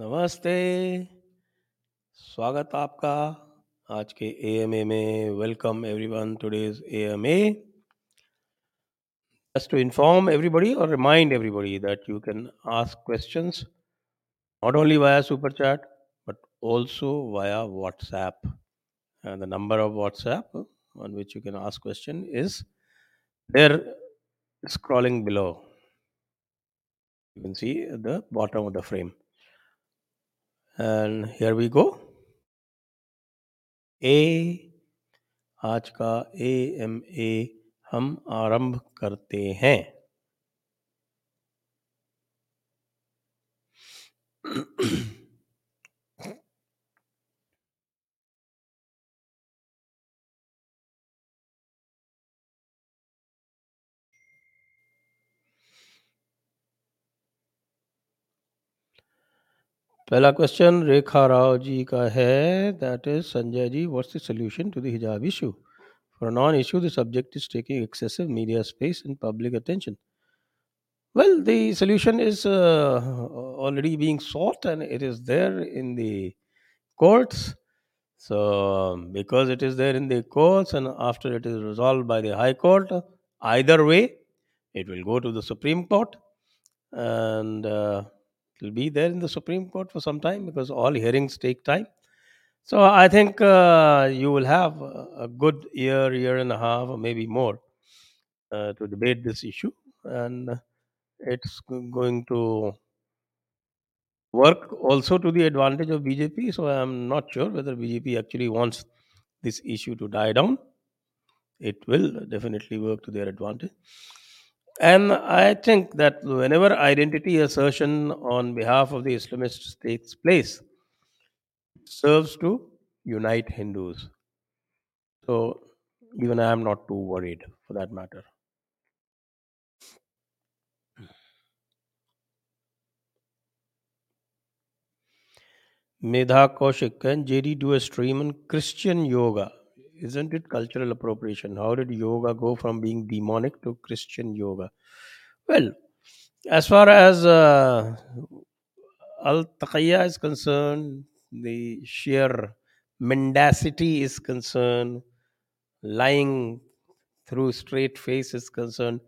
नमस्ते स्वागत आपका आज के एएमए में welcome everyone today's AMA just to inform everybody or remind everybody that you can ask questions not only via super chat but also via whatsapp and the number of whatsapp on which you can ask question is there scrolling below you can see at the bottom of the frame And here we go ए आज का ए M ए हम आरंभ करते हैं। पहला question रेखा राव जी का है that is Sanjay ji what's the solution to the hijab issue for non issue the subject is taking excessive media space and public attention well the solution is uh, already being sought and it is there in the courts so because it is there in the courts and after it is resolved by the high court either way it will go to the supreme court and uh, will be there in the Supreme Court for some time because all hearings take time. So I think uh, you will have a a good year, year and a half, or maybe more uh, to debate this issue, and it's going to work also to the advantage of BJP. So I'm not sure whether BJP actually wants this issue to die down. It will definitely work to their advantage. And I think that whenever identity assertion on behalf of the Islamists takes place, it serves to unite Hindus. So even I am not too worried for that matter. Medha Kaushik, can JD do a stream on Christian yoga? Isn't it cultural appropriation? How did yoga go from being demonic to Christian yoga? Well, as far as uh, Al Taqiyya is concerned, the sheer mendacity is concerned, lying through straight face is concerned,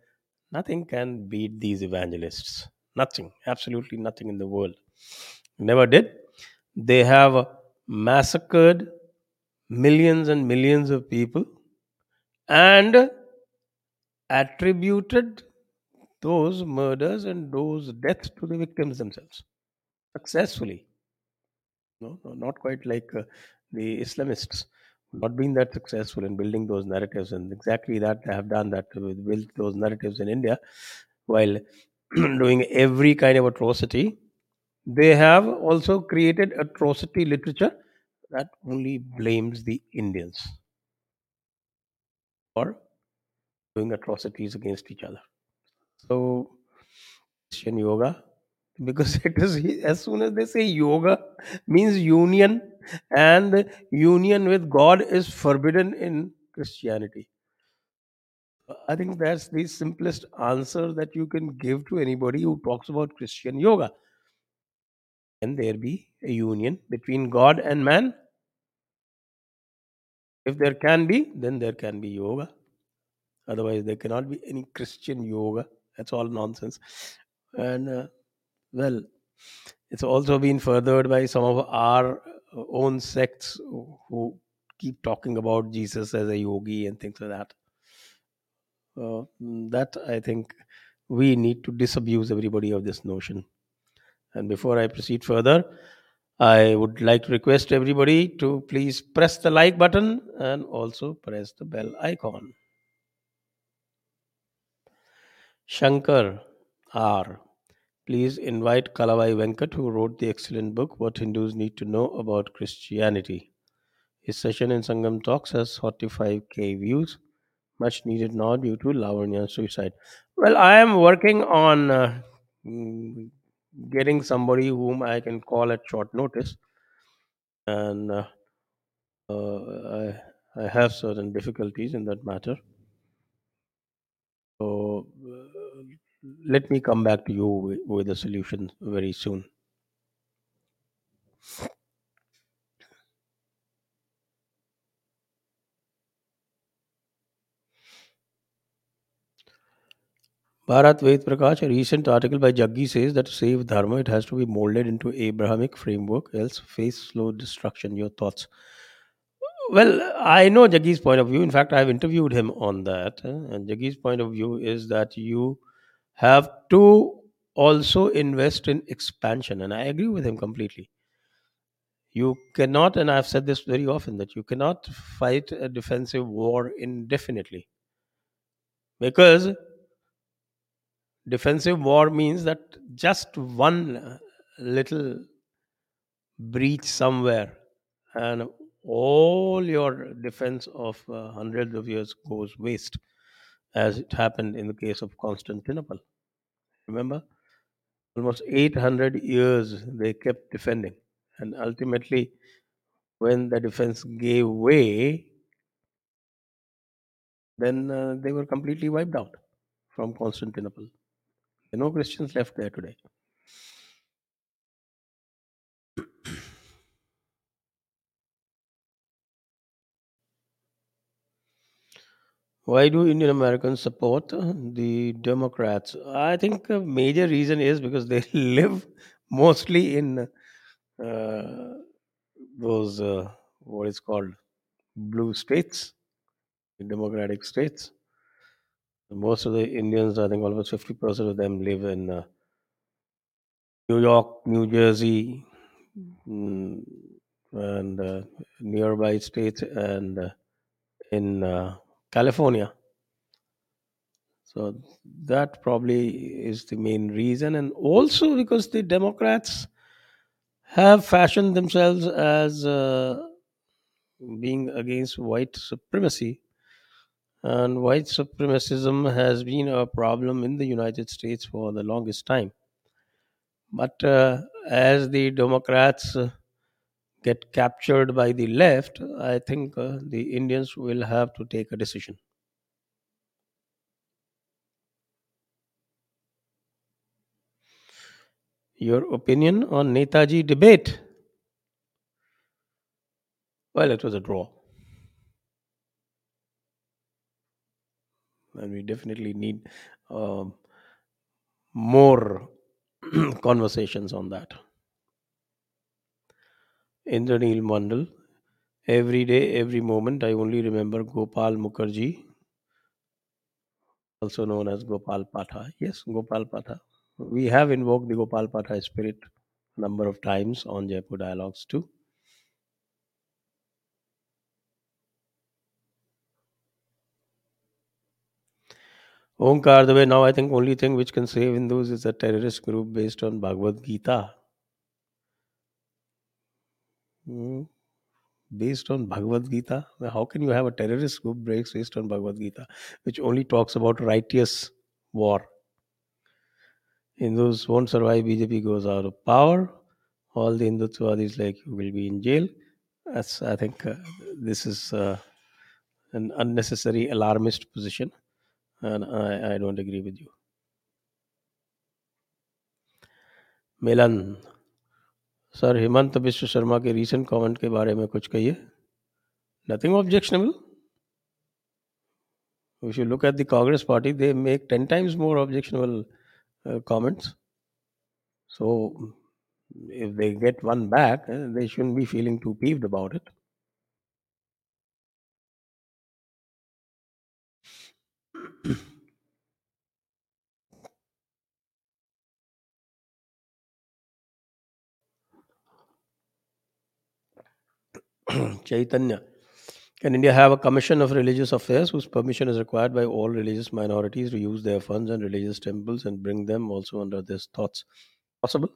nothing can beat these evangelists. Nothing, absolutely nothing in the world. Never did. They have massacred millions and millions of people and attributed those murders and those deaths to the victims themselves successfully. No, no not quite like uh, the Islamists, not being that successful in building those narratives, and exactly that they have done that with built those narratives in India, while doing every kind of atrocity. They have also created atrocity literature that only blames the Indians for doing atrocities against each other. So, Christian yoga, because it is as soon as they say yoga means union, and union with God is forbidden in Christianity. I think that's the simplest answer that you can give to anybody who talks about Christian yoga. Can there be a union between God and man? If there can be, then there can be yoga. Otherwise, there cannot be any Christian yoga. That's all nonsense. And uh, well, it's also been furthered by some of our own sects who who keep talking about Jesus as a yogi and things like that. Uh, that I think we need to disabuse everybody of this notion. And before I proceed further, I would like to request everybody to please press the like button and also press the bell icon. Shankar R. Please invite Kalavai Venkat, who wrote the excellent book What Hindus Need to Know About Christianity. His session in Sangam Talks has 45k views, much needed now due to Lavanya's suicide. Well, I am working on uh, mm, getting somebody whom I can call at short notice, and uh, uh, I, I have certain difficulties in that matter. So uh, let me come back to you with, with a solution very soon. Bharat Ved Prakash, a recent article by Jaggi says that to save Dharma, it has to be molded into Abrahamic framework, else face slow destruction. Your thoughts? Well, I know Jaggi's point of view. In fact, I've interviewed him on that. And Jaggi's point of view is that you have to also invest in expansion. And I agree with him completely. You cannot, and I've said this very often, that you cannot fight a defensive war indefinitely. Because defensive war means that just one little breach somewhere and all your defense of uh, hundreds of years goes waste as it happened in the case of constantinople. Remember? Almost 800 years they kept defending and ultimately when the defense gave way then uh, they were completely wiped out from constantinople there are no christians left there today Why do Indian Americans support the Democrats? I think a major reason is because they live mostly in uh, those uh, what is called blue states, democratic states. Most of the Indians, I think almost fifty percent of them live in uh, New York, New Jersey, mm, and uh, nearby states, and uh, in uh, California. So that probably is the main reason, and also because the Democrats have fashioned themselves as uh, being against white supremacy, and white supremacism has been a problem in the United States for the longest time. But uh, as the Democrats uh, get captured by the left, I think uh, the Indians will have to take a decision. Your opinion on Netaji debate? Well, it was a draw. And we definitely need um, more conversations on that. Indranil Mandal, every day, every moment, I only remember Gopal Mukherjee, also known as Gopal Patha. Yes, Gopal Patha. We have invoked the Gopal Patha spirit number of times on Jaipur Dialogues too. Omkar, the way now I think only thing which can save Hindus is a terrorist group based on Bhagavad Gita. Hmm. based on Bhagavad Gita? How can you have a terrorist group based on Bhagavad Gita, which only talks about righteous war? Hindus won't survive, BJP goes out of power. All the Hindutvalis like you will be in jail. That's, I think, uh, this is uh, an unnecessary alarmist position, and I, I don't agree with you. Milan sir Himanta Biswa Sarma के recent comment के बारे में कुछ कहिए nothing objectionable if you look at the Congress party, they make 10 times more objectionable uh, comments. So, if they get one back, uh, they shouldn't be feeling too peeved about it. Chaitanya. Can India have a commission of religious affairs whose permission is required by all religious minorities to use their funds and religious temples and bring them also under these thoughts? Possible?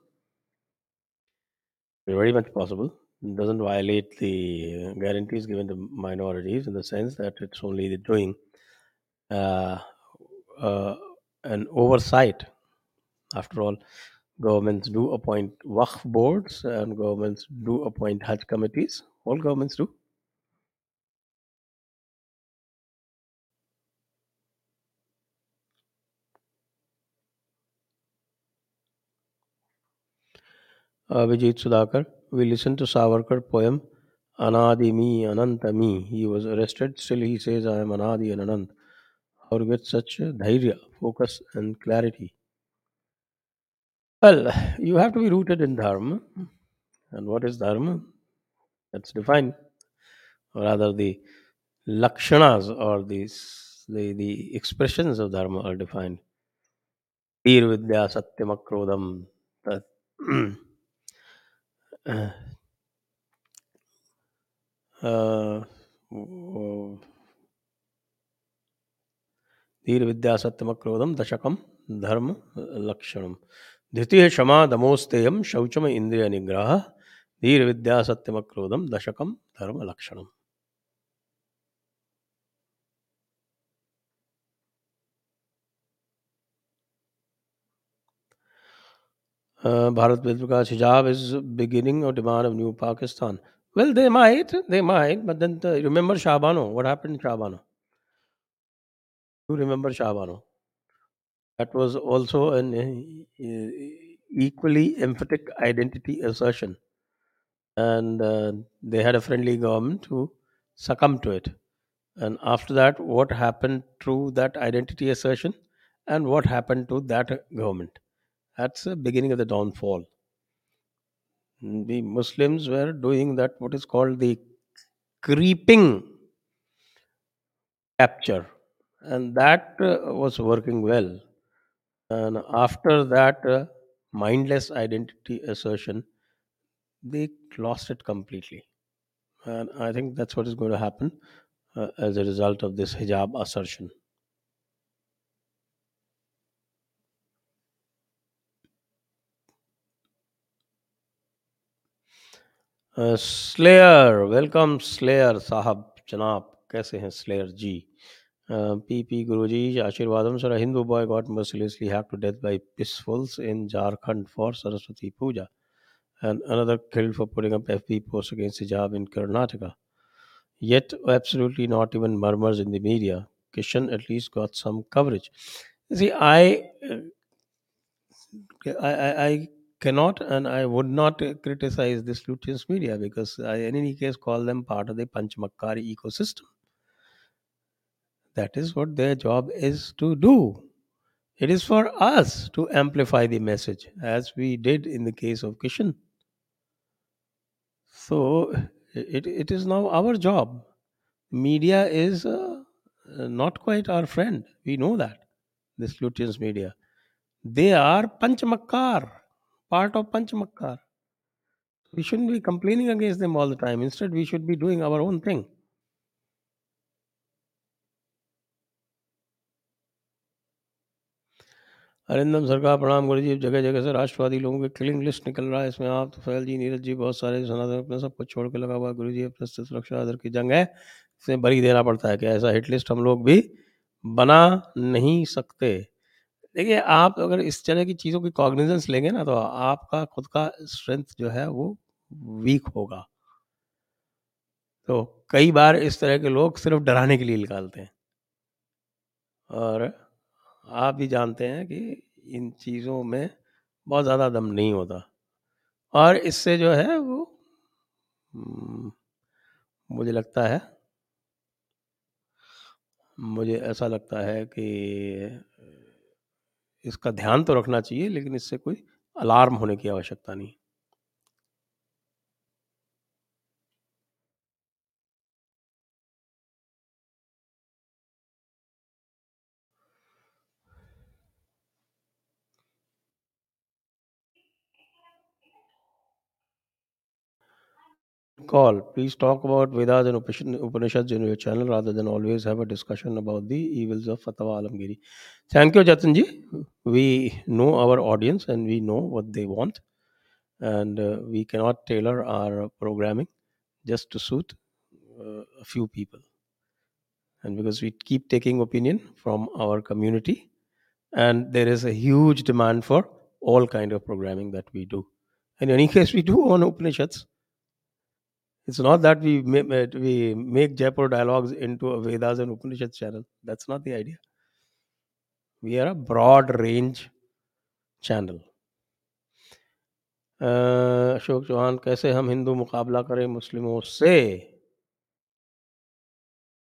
Very much possible. It doesn't violate the uh, guarantees given to minorities in the sense that it's only the doing uh, uh, an oversight. After all, governments do appoint Waqf boards and governments do appoint Hajj committees. All governments do. Vijay Sudhakar. we listen to Savarkar poem Anadi me, Ananta me. He was arrested, still he says, I am Anadi and Anant. To get such dhairya, focus, and clarity? Well, you have to be rooted in Dharma. And what is Dharma? That's defined. Or rather, the lakshanas or the, the, the expressions of Dharma are defined. Veer Vidya Satyam Akrodam. That, uh, धीर विद्या सत्यम क्रोधम दशकम धर्म लक्षण द्वितीय क्षमा दमोस्तेयम शौचम इंद्रिय निग्रह धीर विद्या सत्यम क्रोधम दशकम धर्म लक्षणम। Bharat Ved Prakash, hijab is beginning of demand of new Pakistan well they might they might but then remember Shahbano what happened Shahbano You remember Shah Bano? That was also an uh, equally emphatic identity assertion, and uh, they had a friendly government who succumbed to it. And after that, what happened to that identity assertion, and what happened to that government? That's the beginning of the downfall. The Muslims were doing that, what is called the creeping capture, and that uh, was working well. And after that uh, mindless identity assertion, they lost it completely. And I think that's what is going to happen uh, as a result of this hijab assertion. Slayer welcome slayer साहब जनाब कैसे हैं slayer ji uh, PP Guruji Ashirvadam said a Hindu boy got mercilessly hacked to death by pistols in Jharkhand for Saraswati Puja, and another killed for putting up FB posts against hijab in Karnataka. Yet, absolutely not even murmurs in the media. Kishan at least got some coverage. See, I, I, I cannot and I would not criticize this Lutyens media because I, in any case, call them part of the Panchmakkari ecosystem that is what their job is to do. It is for us to amplify the message, as we did in the case of Kishan. So it, it is now our job. Media is uh, not quite our friend. We know that. This Lutyens media. They are Panchamakkar, part of Panchamakkar. We shouldn't be complaining against them all the time. Instead, we should be doing our own thing. Arindam Sarkar प्रणाम गुरु जी। जगह जगह से राष्ट्रवादी लोगों के killing list निकल रहा है। इसमें आप तो फैल जी, नीरज जी, बहुत सारे सनातन अपने सब कुछ छोड़ के लगा हुआ गुरु जी, अपने सुरक्षा आदर की जंग है। इसे बरी देना पड़ता है कि ऐसा हिट लिस्ट हम लोग भी बना नहीं सकते। देखिए, आप अगर इस तरह की चीज़ों की कॉग्निजेंस लेंगे ना तो आपका खुद का स्ट्रेंथ जो है वो वीक होगा। तो कई बार इस तरह के लोग सिर्फ़ डराने के लिए निकालते हैं। और आप भी जानते हैं कि इन चीज़ों में बहुत ज़्यादा दम नहीं होता। और इससे जो है वो मुझे लगता है, मुझे ऐसा लगता है कि इसका ध्यान तो रखना चाहिए, लेकिन इससे कोई अलार्म होने की आवश्यकता नहीं। Call. Please talk about Vedas and Upanishads in your channel rather than always have a discussion about the evils of Fatwa Alamgiri. Thank you, Jatanji. We know our audience and we know what they want, and uh, we cannot tailor our programming just to suit uh, a few people. And because we keep taking opinion from our community, and there is a huge demand for all kind of programming that we do. In any case, we do on Upanishads it's not that we make, we make Jaipur dialogues into a Vedas and Upanishads channel. That's not the idea. We are a broad range channel. अ, अशोक चौहान कैसे हम हिंदू मुकाबला करें मुस्लिमों से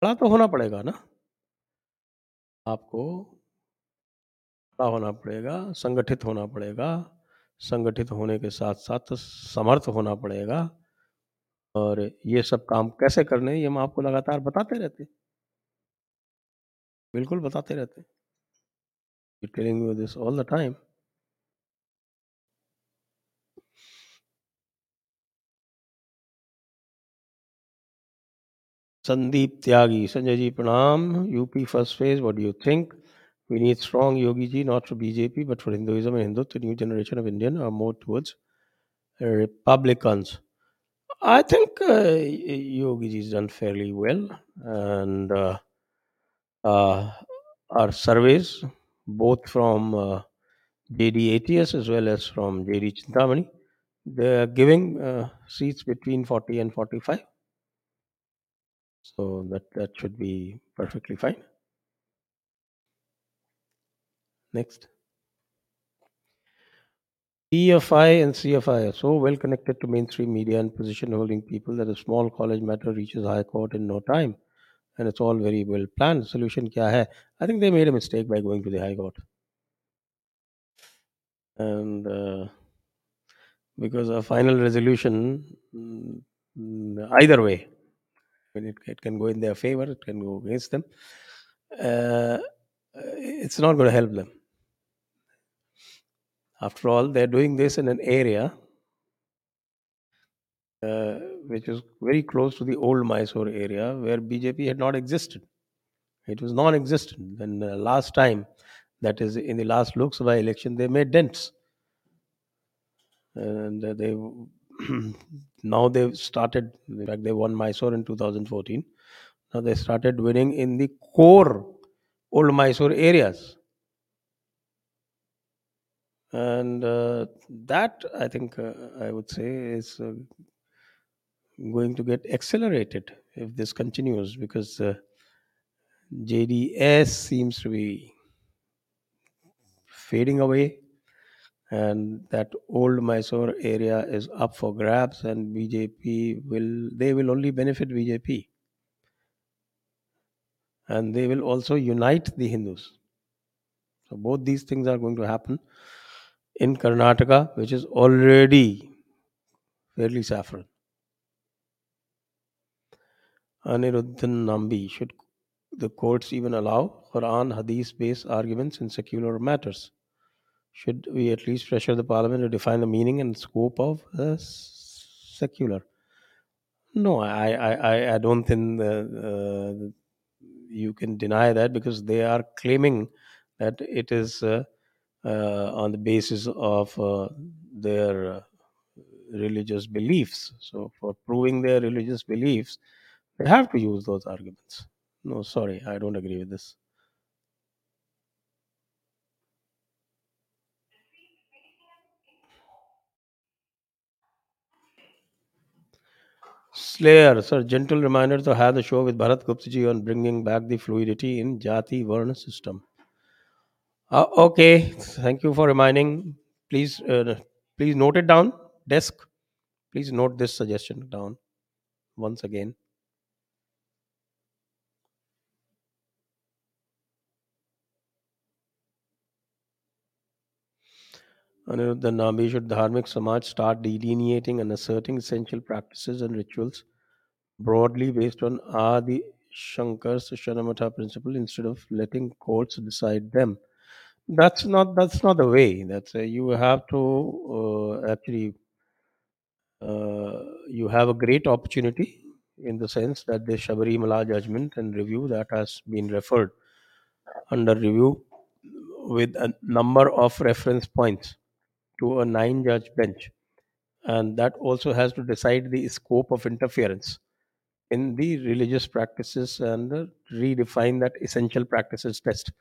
खड़ा तो होना पड़ेगा ना आपको खड़ा होना पड़ेगा संगठित होना पड़ेगा संगठित होने के साथ साथ समर्थ होना पड़ेगा और ये सब काम कैसे करने हैं, ये हम आपको लगातार बताते रहते हैं। बिल्कुल बताते रहते you this all the time Sandeep Tyagi, Sanjay ji प्रणाम। UP first phase what do you think we need strong Yogi ji not for BJP but for Hinduism Hindutva new generation of Indian are more towards Republicans I think uh, Yogi has done fairly well, and uh, uh, our surveys, both from uh, JD ATS as well as from JD Chintamani, they are giving uh, seats between 40 and 45. So that that should be perfectly fine. Next. PFI and CFI are so well connected to mainstream media and position holding people that a small college matter reaches High Court in no time. And it's all very well planned. Solution kya hai? I think they made a mistake by going to the High Court. And uh, because a final resolution, mm, either way, when it, it can go in their favor, it can go against them. Uh, it's not going to help them. After all, they're doing this in an area uh, which is very close to the old Mysore area where BJP had not existed. It was non existent. And uh, last time, that is in the last Lok Sabha election, they made dents. And uh, they now they've started, in fact, they won Mysore in 2014. Now they started winning in the core old Mysore areas. And uh, that, I think, uh, I would say, is uh, going to get accelerated if this continues because uh, JDS seems to be fading away and that old Mysore area is up for grabs and BJP will they will only benefit BJP and they will also unite the Hindus. So both these things are going to happen in Karnataka, which is already fairly saffron. Aniruddhan Nambi, should the courts even allow Quran Hadith based arguments in secular matters? Should we at least pressure the parliament to define the meaning and scope of secular? No, I, I, I- don't think uh, uh, you can deny that because they are claiming that it is uh, on the basis of uh, their uh, religious beliefs. So, for proving their religious beliefs, they have to use those arguments. No, sorry, I don't agree with this. Slayer, sir, gentle reminder to have the show with Bharat Gupta on bringing back the fluidity in Jati Varna system. Uh, okay, thank you for reminding. Please, uh, please note it down. Desk, please note this suggestion down once again. Aniruddha Nambi, should Dharmic Samaj start delineating and asserting essential practices and rituals broadly based on Adi Shankar's Shanmata principle instead of letting courts decide them? That's not that's not the way. That's uh, you have to uh, actually uh, you have a great opportunity in the sense that the Shabarimala judgment and review that has been referred under review with a number of reference points to a nine judge bench and that also has to decide the scope of interference in the religious practices and uh, redefine that essential practices test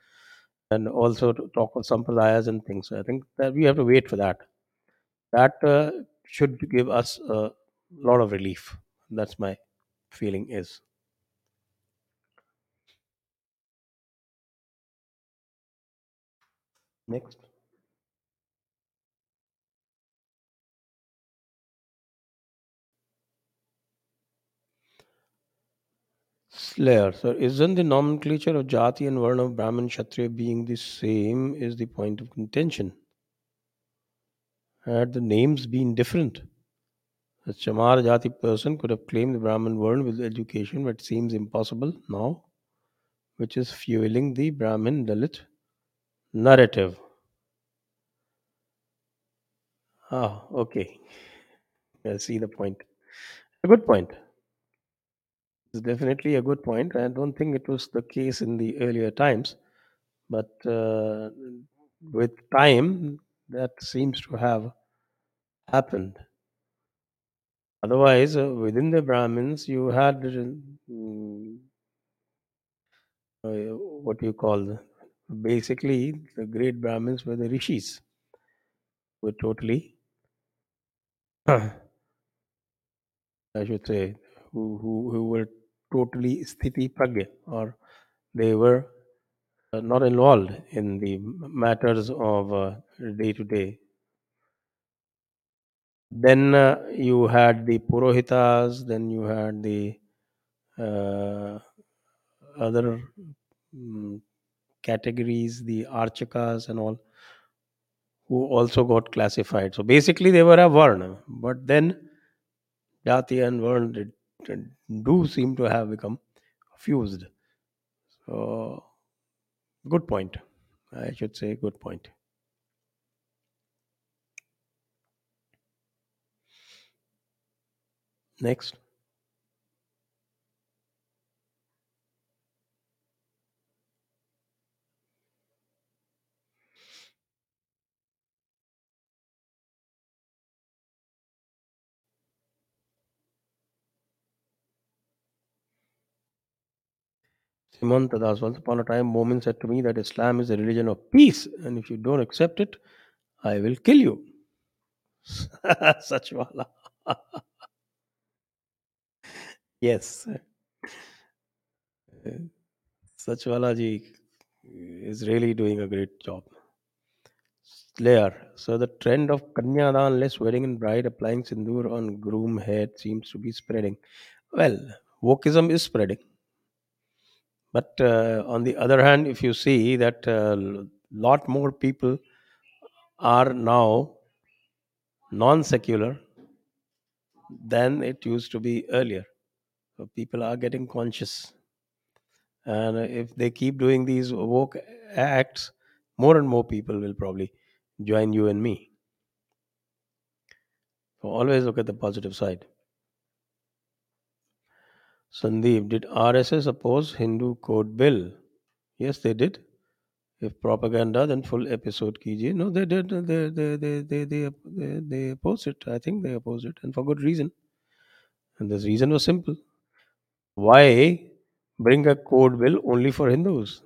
and also to talk of sampradayas and things. So I think that we have to wait for that. That uh, should give us a lot of relief. That's my feeling is. Next. Slayer. So, isn't the nomenclature of Jati and Varna of Brahmin Kshatriya being the same is the point of contention? Had the names been different? A Chamar Jati person could have claimed the Brahmin world with education, but seems impossible now, which is fueling the Brahmin Dalit narrative. Ah, okay. I see the point. A good point. It's definitely a good point. I don't think it was the case in the earlier times, but uh, with time, that seems to have happened. Otherwise, uh, within the Brahmins, you had mm, uh, what you call basically the great Brahmins were the rishis, were totally, I should say, who, who, who were totally sthiti pragya, or they were uh, not involved in the matters of day to day. Then uh, you had the Purohitas, then you had the uh, other mm, categories, the Archakas and all, who also got classified. So basically, they were a Varna, but then Jati and Varna did- do seem to have become fused. So, good point. I should say, good point. Next. Simon Tadas, once upon a time, Momin said to me that Islam is a religion of peace, and if you don't accept it, I will kill you. Sachwala. yes. Uh, Sachwala ji is really doing a great job. Slayer. So the trend of Kanyadan, less wedding and bride applying sindoor on groom head seems to be spreading. Well, wokeism is spreading. But uh, on the other hand, if you see that a lot more people are now non-secular than it used to be earlier. So people are getting conscious, and if they keep doing these woke acts, more and more people will probably join you and me. So always look at the positive side. Sandeep, did RSS oppose Hindu code bill? Yes, they did. If propaganda, then full episode kijiye. No, they did. They they they they they they, they oppose it. I think they oppose it, and for good reason. And this reason was simple. Why bring a code bill only for Hindus?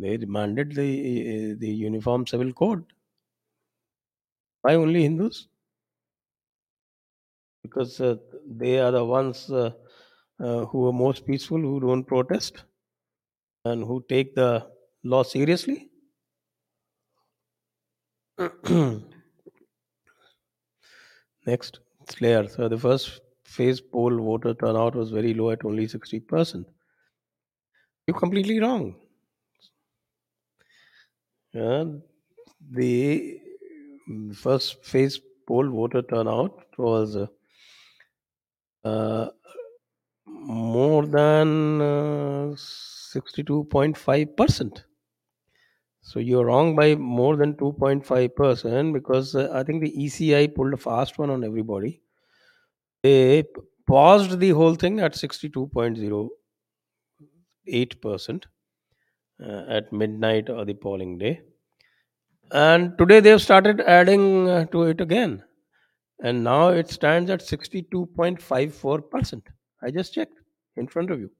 They demanded the the uniform civil code. Why only Hindus? Because uh, they are the ones uh, uh, who are most peaceful, who don't protest, and who take the law seriously. Next, Slayer. So the first phase poll voter turnout was very low at only 60%. You're completely wrong. Yeah, the mm, first phase poll voter turnout was uh, uh, more than uh, 62.5%. So you're wrong by more than 2.5% because uh, I think the ECI pulled a fast one on everybody. They paused the whole thing at 62.08% uh, at midnight of the polling day. And today they've started adding uh, to it again. And now it stands at 62.54%. I just checked in front of you.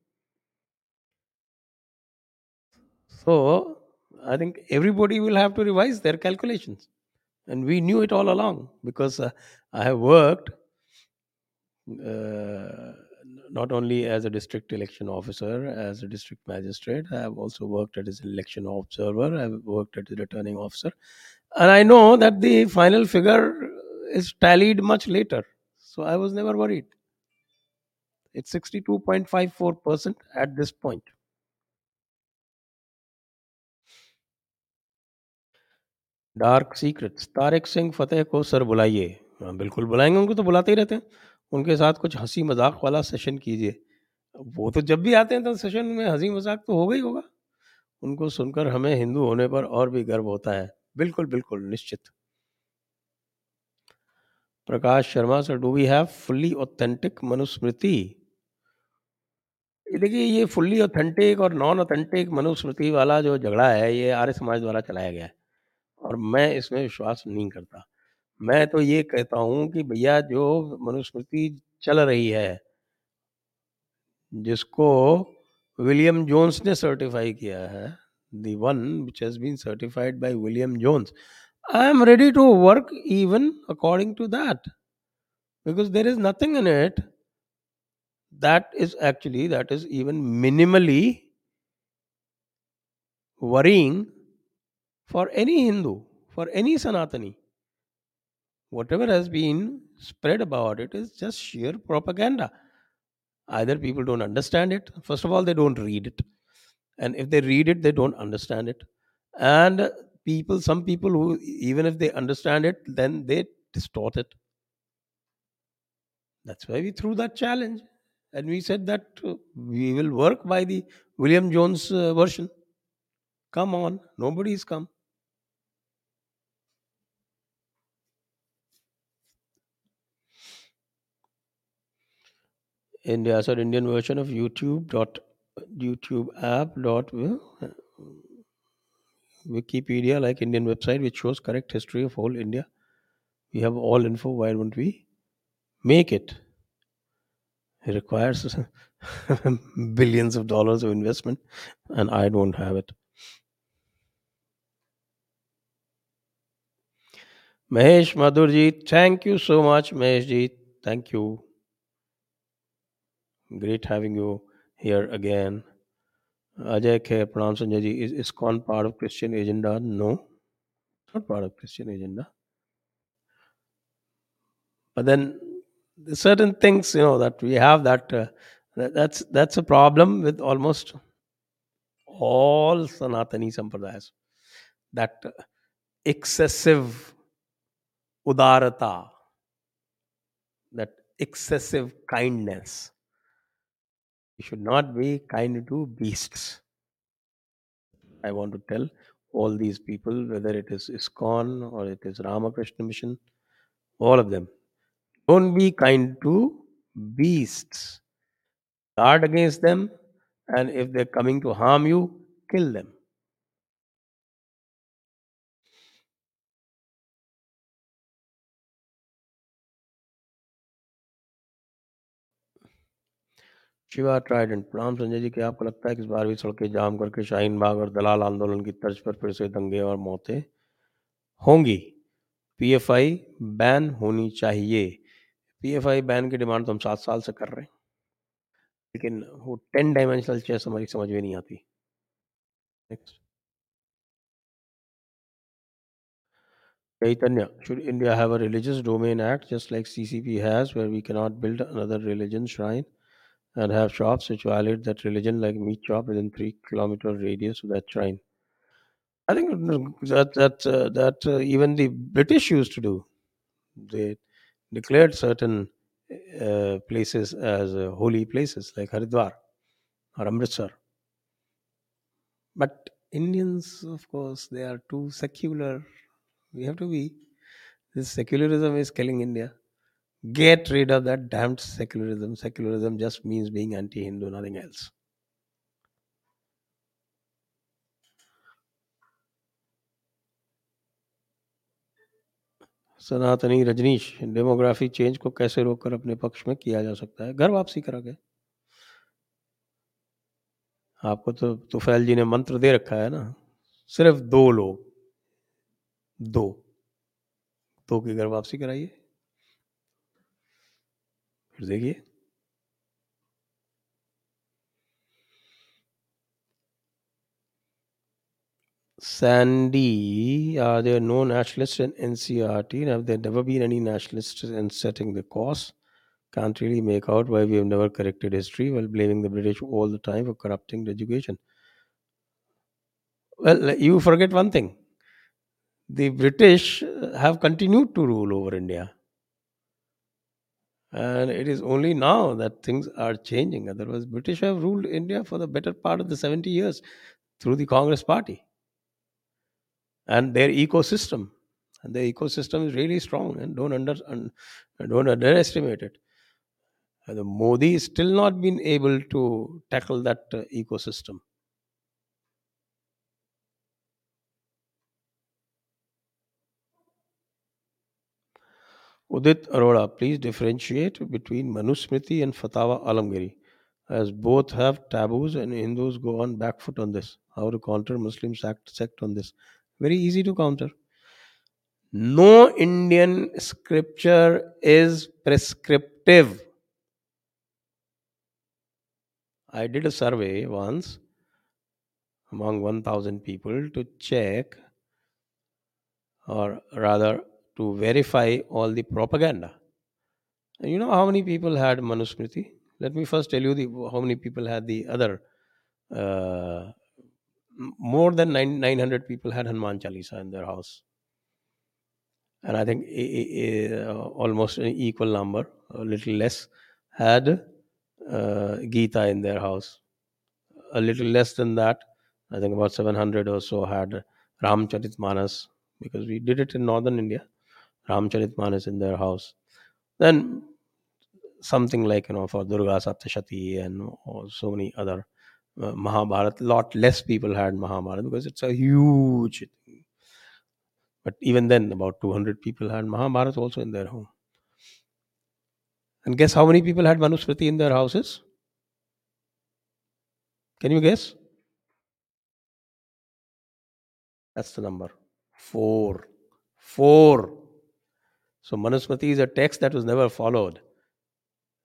So I think everybody will have to revise their calculations. And we knew it all along because uh, I have worked uh, not only as a district election officer, as a district magistrate, I have also worked as an election observer, I have worked as a returning officer. And I know that the final figure is tallied much later. So I was never worried. It's 62.54% at this point. Dark secrets Tarik Singh Fateh को sir बुलाइए। हाँ, बिल्कुल बुलाएँगे उनको तो बुलाते ही रहते हैं। उनके साथ कुछ हँसी मज़ाक वाला सेशन कीजिए। वो तो जब भी आते हैं तो सेशन में हँसी मज़ाक तो होगा ही होगा। उनको सुनकर हमें हिंदू होने पर और भी गर्व होता है। बिल्कुल बिल्कुल निश्चित। Prakash Sharma sir do we have fully authentic Manusmriti देखिए, ये फुल्ली ऑथेंटिक और नॉन ऑथेंटिक मनुस्मृति वाला जो झगड़ा है, ये आर्य समाज द्वारा चलाया गया है और मैं इसमें विश्वास नहीं करता। मैं तो ये कहता हूँ कि भैया, जो मनुस्मृति चल रही है, जिसको विलियम जोन्स ने सर्टिफाई किया है the one which has been certified by William Jones I am ready to work even according to that because there is nothing in it that is actually that is even minimally worrying for any hindu for any sanatani. Whatever has been spread about it is just sheer propaganda. Either people don't understand it. First of all they don't read it. And if they read it they don't understand it. And people some people who even if they understand it then they distort it. That's why we threw that challenge and we said that uh, we will work by the william jones uh, version. Come on nobody's come. India so indian version of youtube dot youtube app dot uh, wikipedia like indian website which shows correct history of whole india. We have all info why don't we make it it requires billions of dollars of investment and i don't have it. Mahesh madhurji thank you so much Maheshji. thank you. Great having you here again. Ajay khair pranam sanjay ji is ISKCON part of christian agenda? No. Not part of christian agenda. But then certain things you know that we have that, uh, that that's that's a problem with almost all sanatani sampradayas. That excessive udarata that excessive kindness. You should not be kind to beasts. I want to tell all these people whether it is ISKCON or it is ramakrishna mission all of them don't be kind to beasts. Guard against them, and if they're coming to harm you, kill them. Shiva trident प्रणाम संजय जी क्या आपको लगता है कि इस बार भी सड़कें जाम करके शाहीन बाग और दलाल आंदोलन की तर्ज पर फिर से दंगे और मौतें होंगी? पीएफआई बैन होनी चाहिए। पीएफआई बैन की डिमांड तो हम सात साल से कर रहे हैं लेकिन वो टेन डायमेंशनल चेस हमारी समझ में नहीं आती next Chaitanya, should India have a religious domain act just like CCP has, where we cannot build another religion shrine and have shops which violate that religion, like meat shop within three kilometer radius of that shrine? I think that that uh, that uh, even the British used to do. They declared certain uh, places as uh, holy places, like Haridwar or Amritsar. But Indians, of course, they are too secular. We have to be. This secularism is killing India. Get rid of that damned secularism. Secularism just means being anti Hindu, nothing else. सनातनी Rajneesh demography change को कैसे रोककर अपने पक्ष में किया जा सकता है? घर वापसी करा के आपको तो तुफैल जी ने मंत्र दे रखा है ना, सिर्फ़ दो लोग, दो दो की घर वापसी कराइए। फिर देखिए। Sandy, are there no nationalists in NCERT? Have there never been any nationalists in setting the course? Can't really make out why we have never corrected history while blaming the British all the time for corrupting the education. Well, you forget one thing the British uh, have continued to rule over India. And it is only now that things are changing. Otherwise, British have ruled India for the better part of the 70 years through the Congress Party and their ecosystem. And their ecosystem is really strong and don't under un, don't underestimate it. And the Modi is still not been able to tackle that uh, ecosystem. Udit Arora, please differentiate between Manusmriti and Fatawa Alamgiri, as both have taboos and Hindus go on back foot on this. How to counter Muslims act sect on this? Very easy to counter. No Indian scripture is prescriptive. I did a survey once among 1000 people to check, or rather, to verify all the propaganda. And you know how many people had Manusmriti? Let me first tell you the how many people had the other. Uh, more than nine, 900 people had Hanuman Chalisa in their house. And I think i- i- i- uh, almost an equal number, a little less, had uh, Gita in their house. A little less than that, I think about 700 or so had Ramcharitmanas because we did it in northern India. Ramcharitmanas in their house. Then something like you know for Durga Saptashati and so many other uh, Mahabharat. Lot less people had Mahabharat because it's a huge. thing. But even then, about 200 people had Mahabharat also in their home. And guess how many people had Manusmriti in their houses? Can you guess? That's the number. Four. Four. So Manusmriti is a text that was never followed.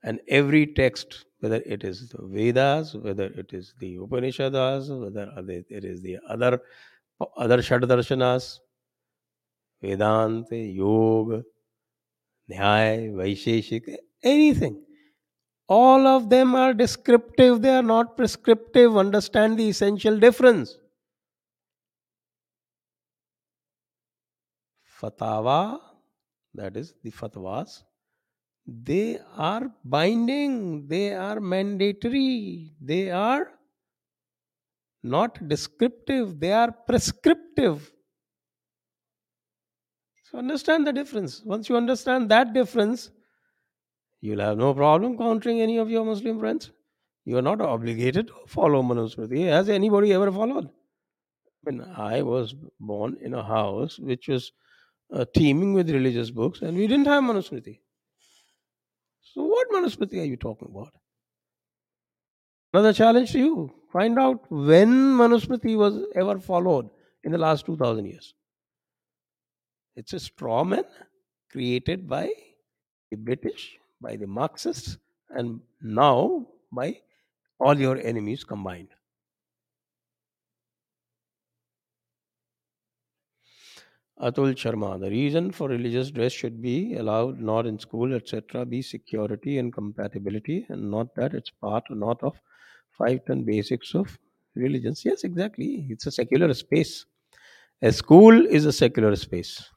And every text, whether it is the Vedas, whether it is the Upanishads, whether it is the other other Shaddarshanas, Vedanta, Yoga, Nyaya, Vaisheshik, anything. All of them are descriptive, they are not prescriptive. Understand the essential difference. Fatawa, that is the fatwas, they are binding, they are mandatory, they are not descriptive, they are prescriptive. So understand the difference. Once you understand that difference, you'll have no problem countering any of your Muslim friends. You are not obligated to follow Manusmriti. Has anybody ever followed? When I was born in a house which was uh, teeming with religious books, and we didn't have Manusmriti. So, what Manusmriti are you talking about? Another challenge to you find out when Manusmriti was ever followed in the last 2000 years. It's a straw man created by the British, by the Marxists, and now by all your enemies combined. Atul Sharma, the reason for religious dress should be allowed not in school, etc., be security and compatibility, and not that it's part not of five ton basics of religions. Yes, exactly. It's a secular space. A school is a secular space,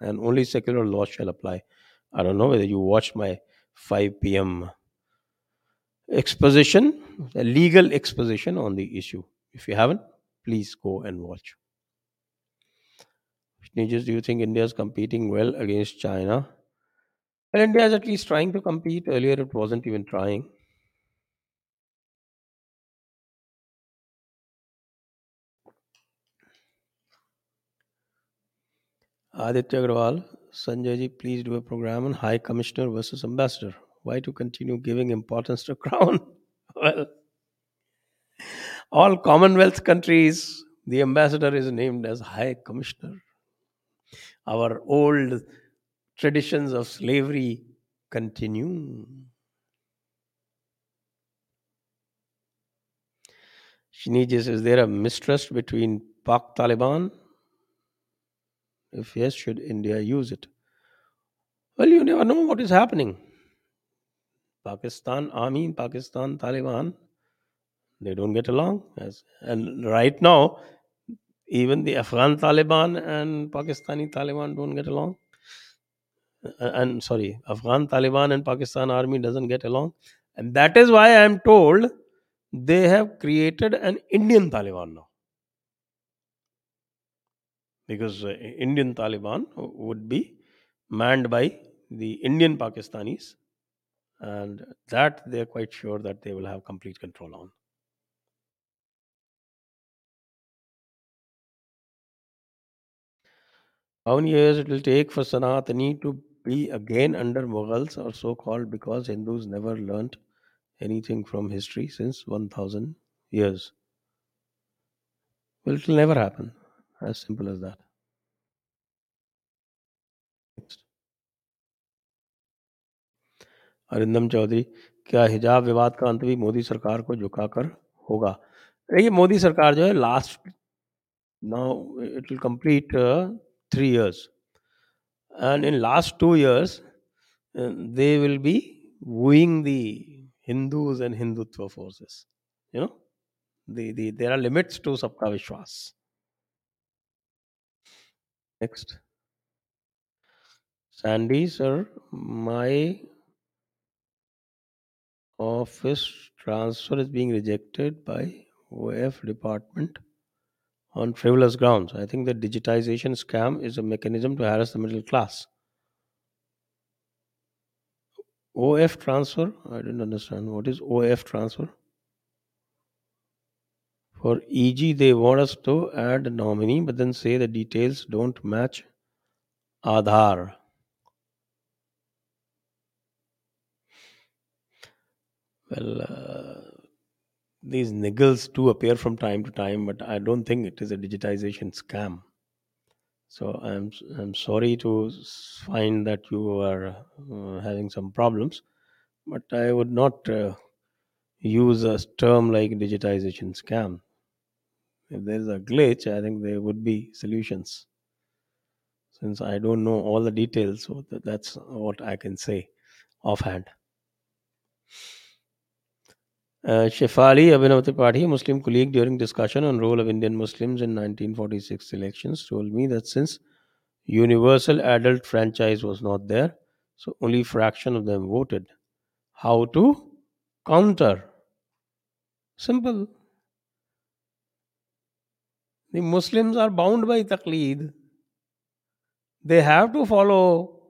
and only secular laws shall apply. I don't know whether you watched my 5 p.m. exposition, a legal exposition on the issue. If you haven't, please go and watch. Do you think India is competing well against China? Well, India is at least trying to compete. Earlier, it wasn't even trying. Aditya Agrawal, Sanjay ji, please do a program on High Commissioner versus Ambassador. Why to continue giving importance to Crown? well, all Commonwealth countries, the ambassador is named as High Commissioner. Our old traditions of slavery continue. Shinijis, is there a mistrust between Pak Taliban? If yes, should India use it? Well, you never know what is happening. Pakistan Army, Pakistan Taliban, they don't get along. And right now, even the Afghan Taliban and Pakistani Taliban don't get along. And sorry, Afghan Taliban and Pakistan Army doesn't get along, and that is why I am told they have created an Indian Taliban now. Because uh, Indian Taliban would be manned by the Indian Pakistanis, and that they are quite sure that they will have complete control on. How many years it will take for Sanatan need to be again under Mughals और so called because Hindus never learn any thing from history since one thousand years will it never happen as simple as that Arindam Chaudhary क्या हिजाब विवाद का अंत भी मोदी सरकार को झुकाकर होगा देखिए मोदी सरकार जो है last now it will complete three years. And in last two years, uh, they will be wooing the Hindus and Hindutva forces. You know, the, the, there are limits to Sabka Vishwas. Next. Sandy, sir, my office transfer is being rejected by OF department on frivolous grounds. I think the digitization scam is a mechanism to harass the middle class. OF transfer? I didn't understand. What is OF transfer? For EG, they want us to add a nominee, but then say the details don't match Aadhaar. Well, uh, these niggles do appear from time to time, but I don't think it is a digitization scam. So I'm I'm sorry to find that you are uh, having some problems, but I would not uh, use a term like digitization scam. If there is a glitch, I think there would be solutions. Since I don't know all the details, so th- that's what I can say offhand. Uh, Shefali Abhinav Tripathi, a Muslim colleague during discussion on role of Indian Muslims in 1946 elections, told me that since universal adult franchise was not there, so only fraction of them voted. How to counter? Simple. The Muslims are bound by taqleed. They have to follow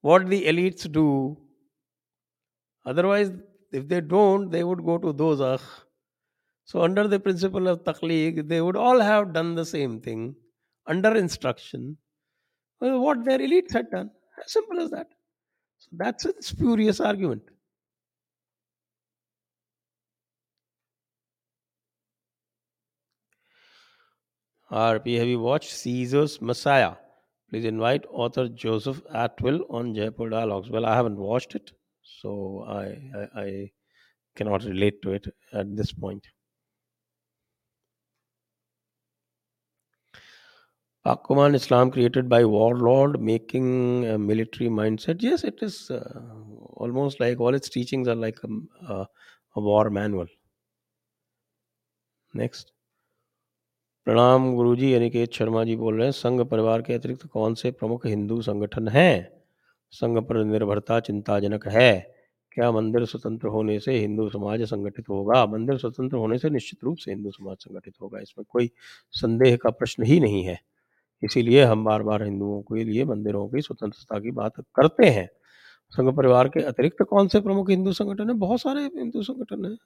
what the elites do. Otherwise, if they don't, they would go to dozakh. So, under the principle of taqleed, they would all have done the same thing under instruction. What their elites had done. As simple as that. So that's a spurious argument. RP, have you watched Caesar's Messiah? Please invite author Joseph Atwill on Jaipur Dialogues. Well, I haven't watched it, so I, I, I cannot relate to it at this point. Akuman Islam created by warlord making a military mindset. Yes, it is uh, almost like all its teachings are like a, a, a war manual. Next. प्रणाम गुरुजी अनिकेत शर्मा जी बोल रहे हैं संघ परिवार के अतिरिक्त कौन से प्रमुख हिंदू संगठन हैं संघ पर निर्भरता चिंताजनक है। क्या मंदिर स्वतंत्र होने से हिंदू समाज संगठित होगा? मंदिर स्वतंत्र होने से निश्चित रूप से हिंदू समाज संगठित होगा। इसमें कोई संदेह का प्रश्न ही नहीं है। इसीलिए हम बार बार हिंदुओं के लिए मंदिरों की स्वतंत्रता की बात करते हैं। संघ परिवार के अतिरिक्त कौन से प्रमुख हिंदू संगठन है? बहुत सारे हिंदू संगठन है।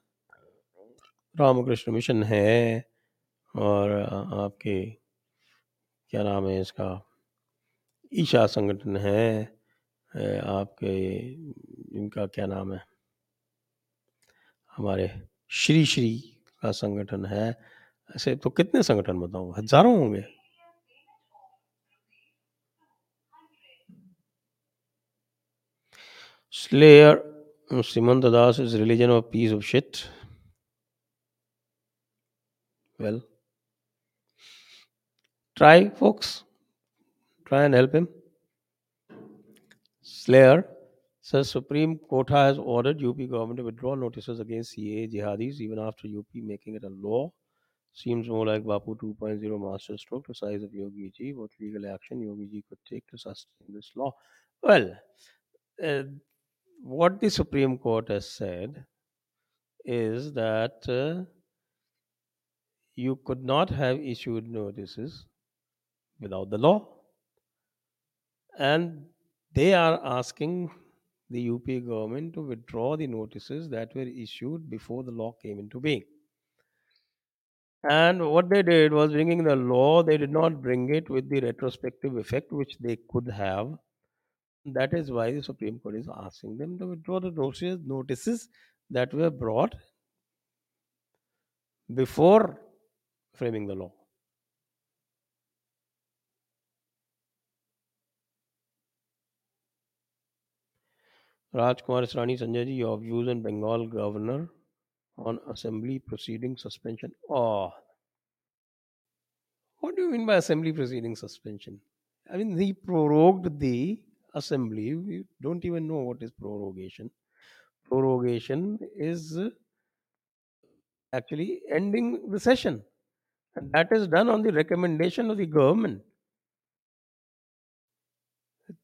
रामकृष्ण मिशन है और आपके क्या नाम है इसका? ईशा संगठन है। आपके, इनका क्या नाम है? हमारे श्री श्री का संगठन है। ऐसे तो कितने संगठन बताऊँ? हज़ारों होंगे। Slayer Simanta Das is religion of peace of shit well try folks try and help him Slayer Says Supreme Court has ordered UP government to withdraw notices against CAA jihadis even after UP making it a law. Seems more like Bapu 2.0 master stroke, the size of Yogi Ji. What legal action Yogi Ji could take to sustain this law? Well, uh, what the Supreme Court has said is that uh, you could not have issued notices without the law. And they are asking the UP government to withdraw the notices that were issued before the law came into being. And what they did was bringing the law, they did not bring it with the retrospective effect which they could have. That is why the Supreme Court is asking them to withdraw the notices, notices that were brought before framing the law. Rajkumar Srani Sanjay your views on Bengal governor on assembly proceeding suspension. Oh, what do you mean by assembly proceeding suspension? I mean, he prorogued the assembly. We don't even know what is prorogation. Prorogation is actually ending the session, and that is done on the recommendation of the government.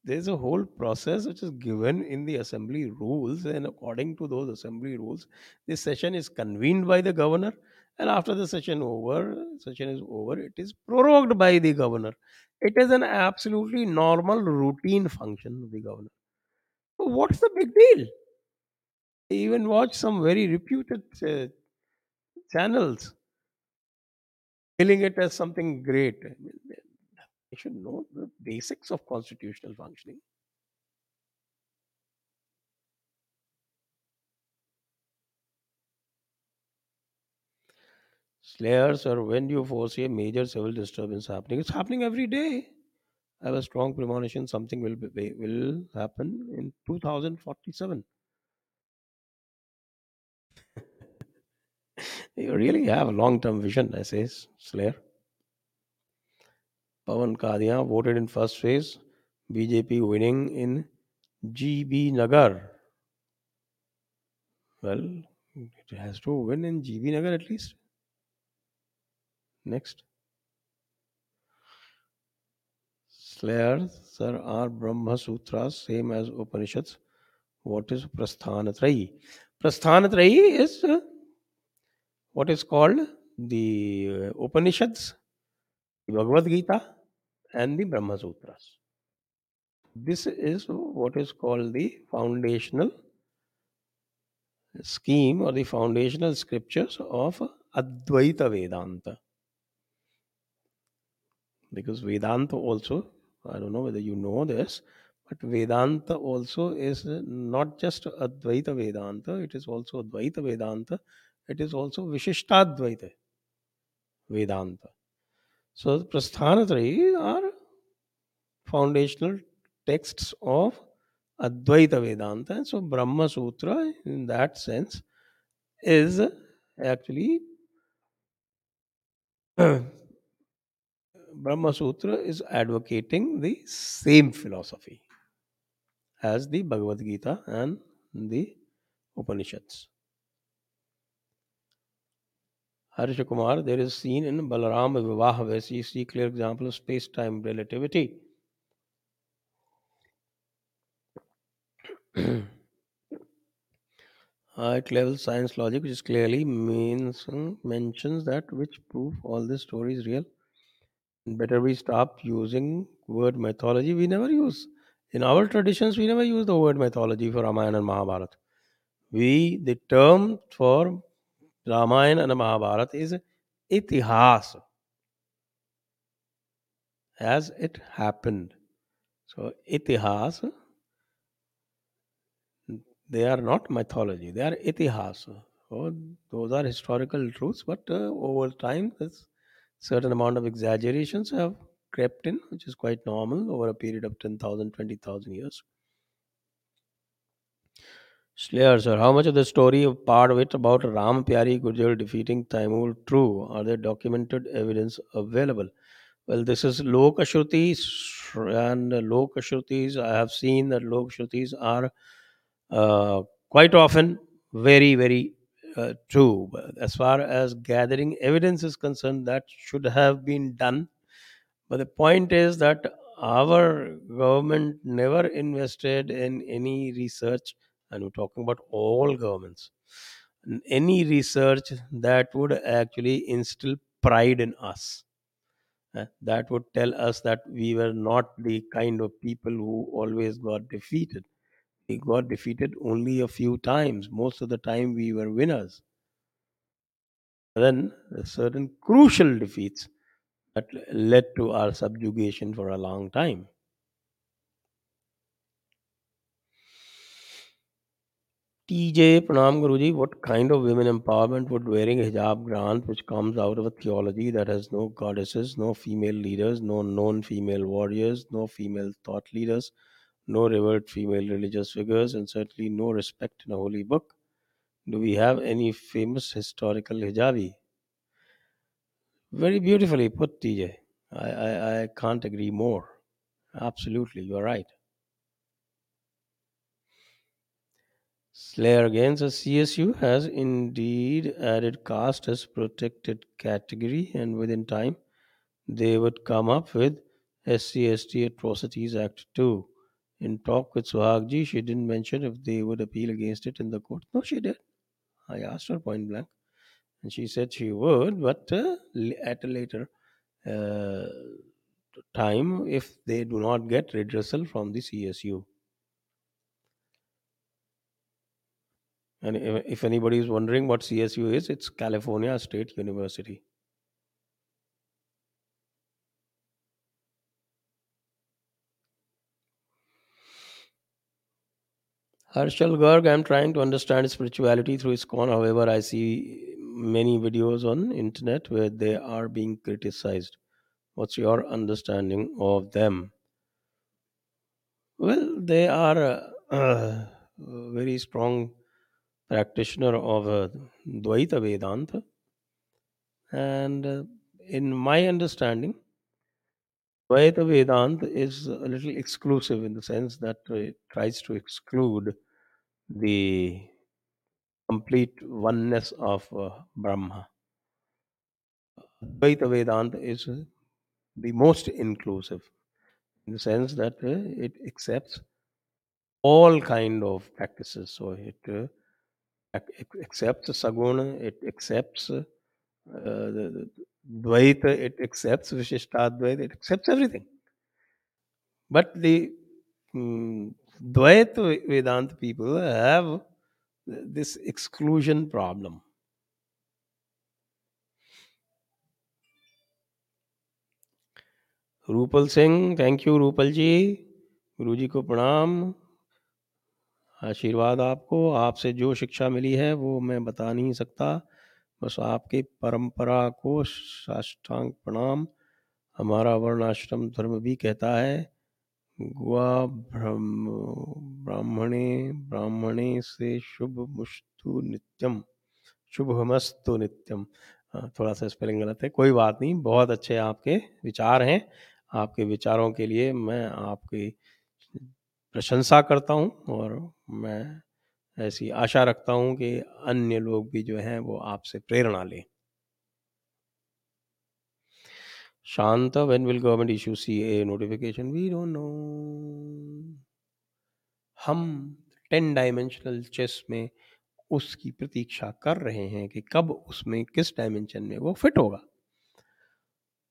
There's a whole process which is given in the assembly rules, and according to those assembly rules, this session is convened by the governor, and after the session over, session is over, it is prorogued by the governor. It is an absolutely normal routine function of the governor. So what's the big deal? I even watch some very reputed uh, channels billing it as something great. I mean, they should know the basics of constitutional functioning. Slayers, or when you foresee a major civil disturbance happening? It's happening every day. I have a strong premonition something will be, will happen in 2047. you really have a long-term vision, I say, Slayer. Pawan Kadia voted in first phase BJP winning in G B Nagar well it has to win in G B Nagar at least next Slayer sir are Brahma Sutra same as Upanishad what is Prasthan Trayi Prasthan Trayi is what is called the Upanishad Bhagavad Gita and the Brahma Sutras. This is what is called the foundational scheme or the foundational scriptures of Advaita Vedanta. Because Vedanta also, I don't know whether you know this, but Vedanta also is not just Advaita Vedanta, it is also Advaita Vedanta, it is also Vishishtadvaita Vedanta. So the Prasthanatrayi are foundational texts of Advaita Vedanta. So Brahma Sutra, in that sense, is actually Brahma Sutra is advocating the same philosophy as the Bhagavad Gita and the Upanishads. Harsha Kumar, there is seen in Balaram Vivaha where you see clear example of space-time relativity. High level science logic, which clearly means mentions that which proof all this story is real. Better we stop using word mythology. We never use in our traditions. We never use the word mythology for Ramayana and Mahabharata. We the term for Ramayana and Mahabharata is itihas, as it happened. So itihas they are not mythology, they are itihas. So those are historical truths, but uh, over time, this certain amount of exaggerations have crept in, which is quite normal over a period of 10,000, 20,000 years. Slayer, sir, how much of the story of part of it about Ram Pyari Gurjar defeating Taimur true? Are there documented evidence available? Well, this is Lokashrutis, and Lokashrutis, I have seen that Lokashrutis are Uh, quite often, very, very uh, true. As far as gathering evidence is concerned, that should have been done. But the point is that our government never invested in any research, and we're talking about all governments, any research that would actually instill pride in us. uh, That would tell us that we were not the kind of people who always got defeated we got defeated only a few times. Most of the time, we were winners. Then, certain crucial defeats that led to our subjugation for a long time. TJ Pranam Guruji, what kind of women empowerment would wearing hijab grant, which comes out of a theology that has no goddesses, no female leaders, no known female warriors, no female thought leaders, no revered female religious figures, and certainly no respect in a holy book? Do we have any famous historical hijabi? Very beautifully put, TJ. I, I, I can't agree more. Absolutely, you're right. Slayer again says CSU has indeed added caste as protected category, and within time they would come up with SC/ST Atrocities Act 2. In talk with Suhagji, she didn't mention if they would appeal against it in the court. No, she did. I asked her point blank, and she said she would, but uh, at a later uh, time if they do not get redressal from the CSU. And if anybody is wondering what CSU is, it's California State University. Harshal Garg, I'm trying to understand spirituality through ISKCON. However, I see many videos on internet where they are being criticized. What's your understanding of them? Well, they are uh, a, a very strong practitioner of uh, Dvaita Vedanta, and uh, in my understanding, Dvaita Vedanta is a little exclusive in the sense that it tries to exclude the complete oneness of uh, Brahma. Dvaita Vedanta is uh, the most inclusive in the sense that uh, it accepts all kind of practices. So it uh, ac- ac- accepts Saguna, it accepts uh, the, the Dvaita, it accepts Vishishtadvaita, it accepts everything. But the mm, Dvaita Vedanta people have this exclusion problem. Rupal Singh thank you Rupal जी गुरु जी को प्रणाम आशीर्वाद आपको आपसे जो शिक्षा मिली है वो मैं बता नहीं सकता। बस आपके परंपरा को साष्टांग प्रणाम। हमारा वर्णाश्रम धर्म भी कहता है गुआ ब्रह्म ब्राह्मणे ब्राह्मणे से शुभ मुस्तु नित्यम शुभमस्तु नित्यम। हाँ, थोड़ा सा स्पेलिंग गलत है कोई बात नहीं बहुत अच्छे आपके विचार हैं। आपके विचारों के लिए मैं आपकी प्रशंसा करता हूँ और मैं ऐसी आशा रखता हूँ कि अन्य लोग भी जो हैं वो आपसे प्रेरणा लें। शांत when will government issue CA notification? We don't know. हम टेन डायमेंशनल चेस में उसकी प्रतीक्षा कर रहे हैं कि कब उसमें किस डायमेंशन में वो फिट होगा।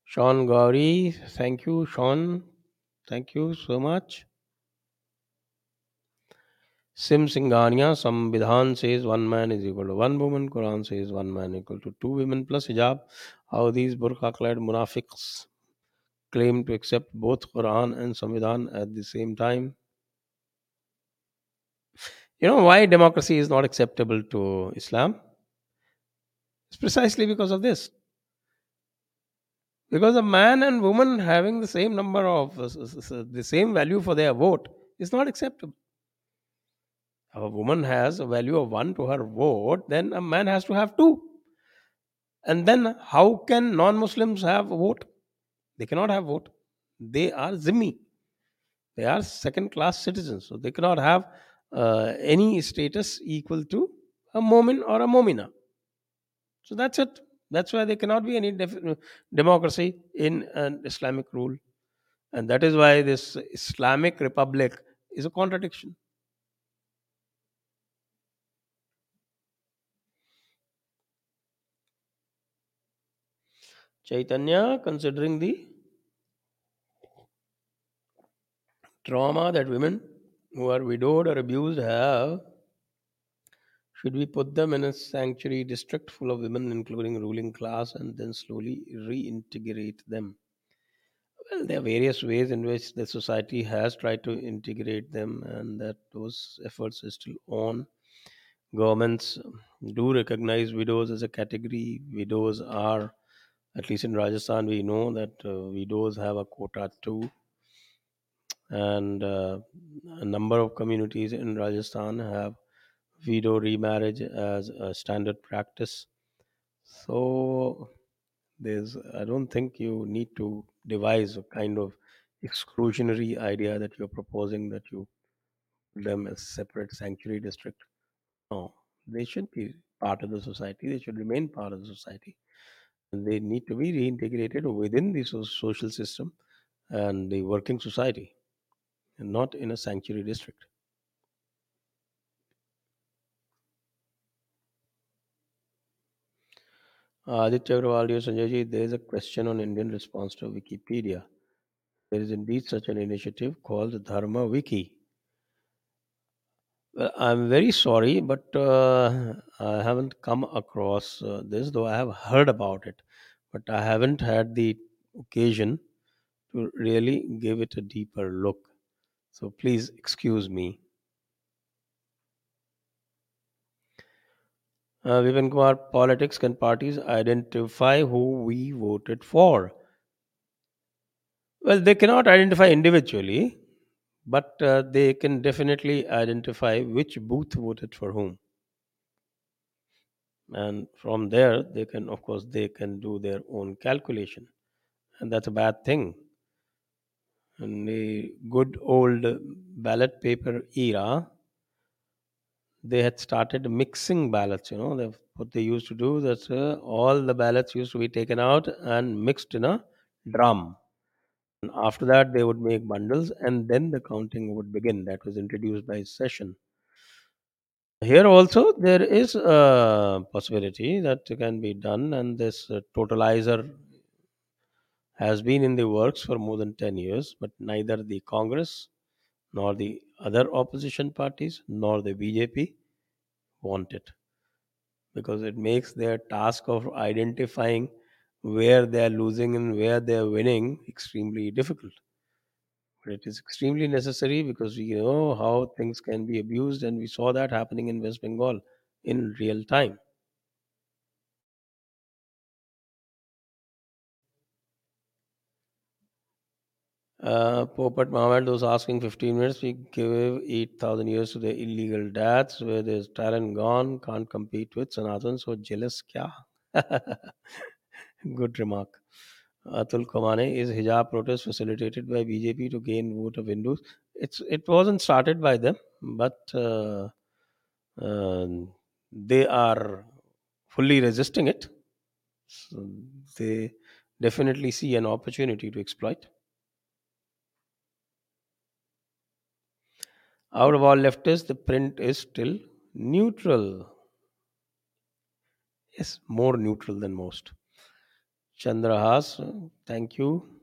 Shaun Gauri thank you Shaun thank you so much Sim Singhania, Samvidhan says one man is equal to one woman. Quran says one man equal to two women plus hijab. How these burqa-clad munafiqs claim to accept both Quran and Samvidhan at the same time. You know why democracy is not acceptable to Islam? It's precisely because of this. Because a man and woman having the same number of the same value for their vote is not acceptable. A woman has a value of one to her vote, then a man has to have two. And then how can non-Muslims have a vote? They cannot have vote. They are zimmi. They are second-class citizens, so they cannot have uh, any status equal to a momin or a momina. So that's it. That's why there cannot be any def- democracy in an Islamic rule. And that is why this Islamic Republic is a contradiction. Chaitanya, considering the trauma that women who are widowed or abused have, should we put them in a sanctuary district full of women, including ruling class, and then slowly reintegrate them? Well, there are various ways in which the society has tried to integrate them, and that those efforts are still on. Governments do recognize widows as a category. Widows are, at least in Rajasthan, we know that uh, widows have a quota too, and uh, a number of communities in Rajasthan have widow remarriage as a standard practice. So there's, I don't think you need to devise a kind of exclusionary idea that you're proposing that you them as separate sanctuary district. No, they should be part of the society. They should remain part of the society. They need to be reintegrated within the so- social system and the working society, and not in a sanctuary district. Aditya Agrawal, Sanjay there is a question on Indian response to Wikipedia. There is indeed such an initiative called Dharma Wiki. Well, I'm very sorry, but uh, I haven't come across uh, this, though I have heard about it, but I haven't had the occasion to really give it a deeper look. So please excuse me. Uh, Vipin Kumar, politics can parties identify who we voted for? Well, they cannot identify individually, but uh, they can definitely identify which booth voted for whom. And from there, they can, of course, they can do their own calculation. And that's a bad thing. In the good old ballot paper era, they had started mixing ballots. You know, they, what they used to do that's uh, all the ballots used to be taken out and mixed in a drum. After that, they would make bundles, and then the counting would begin. That was introduced by Seshan. Here also, there is a possibility that can be done, and this uh, totalizer has been in the works for more than 10 years, but neither the Congress nor the other opposition parties nor the BJP want it because it makes their task of identifying where they are losing and where they are winning extremely difficult. But it is extremely necessary because we know how things can be abused, and we saw that happening in West Bengal in real time. Uh, Popat Mohammed was asking 15 minutes. We give 8,000 years to the illegal dads where there's talent gone, can't compete with Sanatan. So jealous kya? Good remark. Atul Kamane is hijab protest facilitated by BJP to gain vote of Hindus. It's it wasn't started by them, but uh, uh, they are fully resisting it. So they definitely see an opportunity to exploit. Out of all leftists, the print is still neutral. Yes, more neutral than most. Chandrahas, thank you.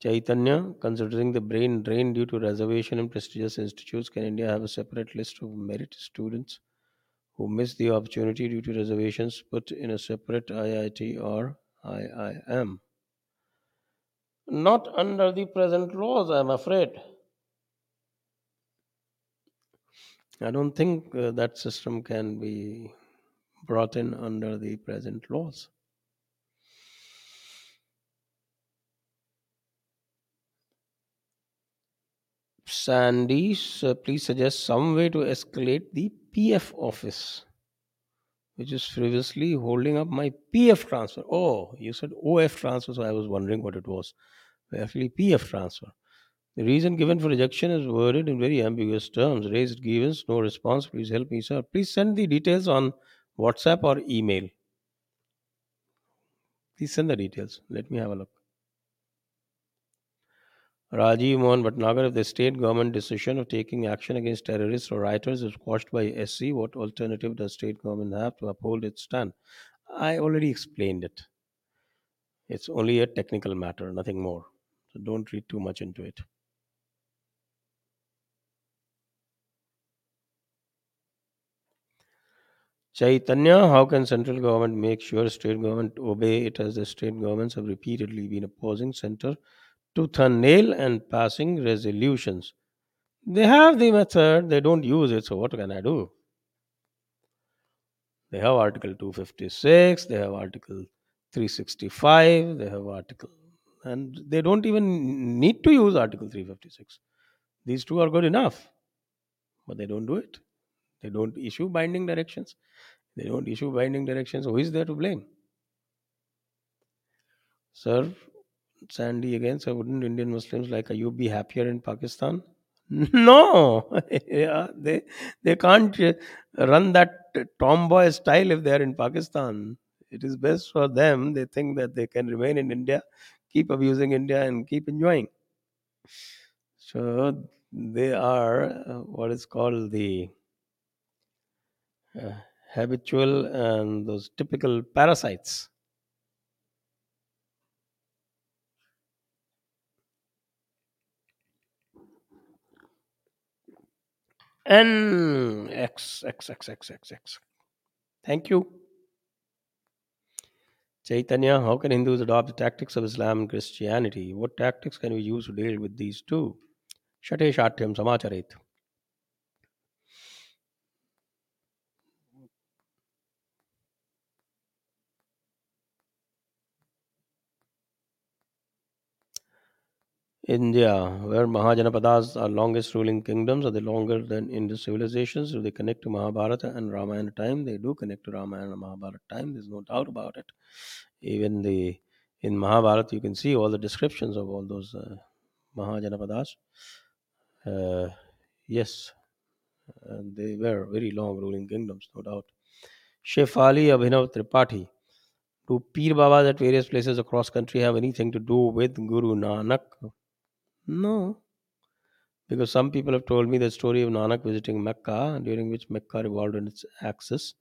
Chaitanya, considering the brain drain due to reservation in prestigious institutes, can India have a separate list of merit students who miss the opportunity due to reservations put in a separate IIT or IIM? Not under the present laws, I'm afraid. I don't think uh, that system can be brought in under the present laws. Sandy, please suggest some way to escalate the PF office, which is previously holding up my PF transfer. Oh, you said OF transfer, so I was wondering what it was. Actually, PF transfer. The reason given for rejection is worded in very ambiguous terms. Raised grievance, no response. Please help me, sir. Please send the details on WhatsApp or email. Please send the details. Let me have a look. Rajiv Mohan Bhatnagar, if the state government decision of taking action against terrorists or rioters is quashed by SC, what alternative does state government have to uphold its stand? I already explained it. It's only a technical matter, nothing more. So don't read too much into it. Chaitanya, how can central government make sure state government obey it as the state governments have repeatedly been opposing center tooth and nail and passing resolutions? They have the method, they don't use it, so what can I do? They have Article 256, they have Article 365, they have Article, and they don't even need to use Article 356. These two are good enough, but they don't do it. They don't issue binding directions. They don't issue binding directions. Who is there to blame? Sir, Sandy again, sir, wouldn't Indian Muslims like Ayub be happier in Pakistan? No, yeah, they they can't uh, run that tomboy style if they are in Pakistan. It is best for them. They think that they can remain in India, keep abusing India, and keep enjoying. So they are uh, what is called the uh, habitual and those typical parasites. N X X X X X X. Thank you. Chaitanya, how can Hindus adopt the tactics of Islam and Christianity? What tactics can we use to deal with these two? Shate Shatyam Samacharet. India, where Mahajanapadas are longest ruling kingdoms, are they longer than Indian civilizations? Do they connect to Mahabharata and Ramayana time? They do connect to Ramayana and Mahabharata time. There's no doubt about it. Even the in Mahabharata, you can see all the descriptions of all those uh, Mahajanapadas. Uh, yes, they were very long ruling kingdoms, no doubt. Shefali Abhinav Tripathi. Do Peer Babas at various places across country have anything to do with Guru Nanak? No, because some people have told me the story of Nanak visiting Mecca, during which Mecca revolved on its axis.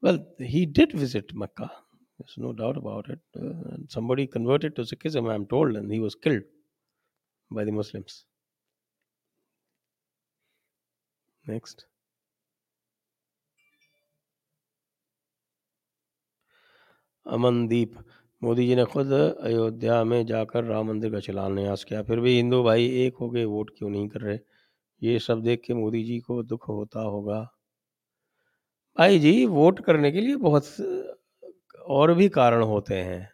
Well, he did visit Mecca. There's no doubt about it. Uh, and somebody converted to Sikhism, I'm told, and he was killed by the Muslims. Next. Amandeep. Modi ji ने खुद अयोध्या में जाकर राम मंदिर का शिलान्यास किया। फिर भी हिंदू भाई एक हो गए, वोट क्यों नहीं कर रहे? ये सब देख के मोदी जी को दुख होता होगा। भाई जी, वोट करने के लिए बहुत और भी कारण होते हैं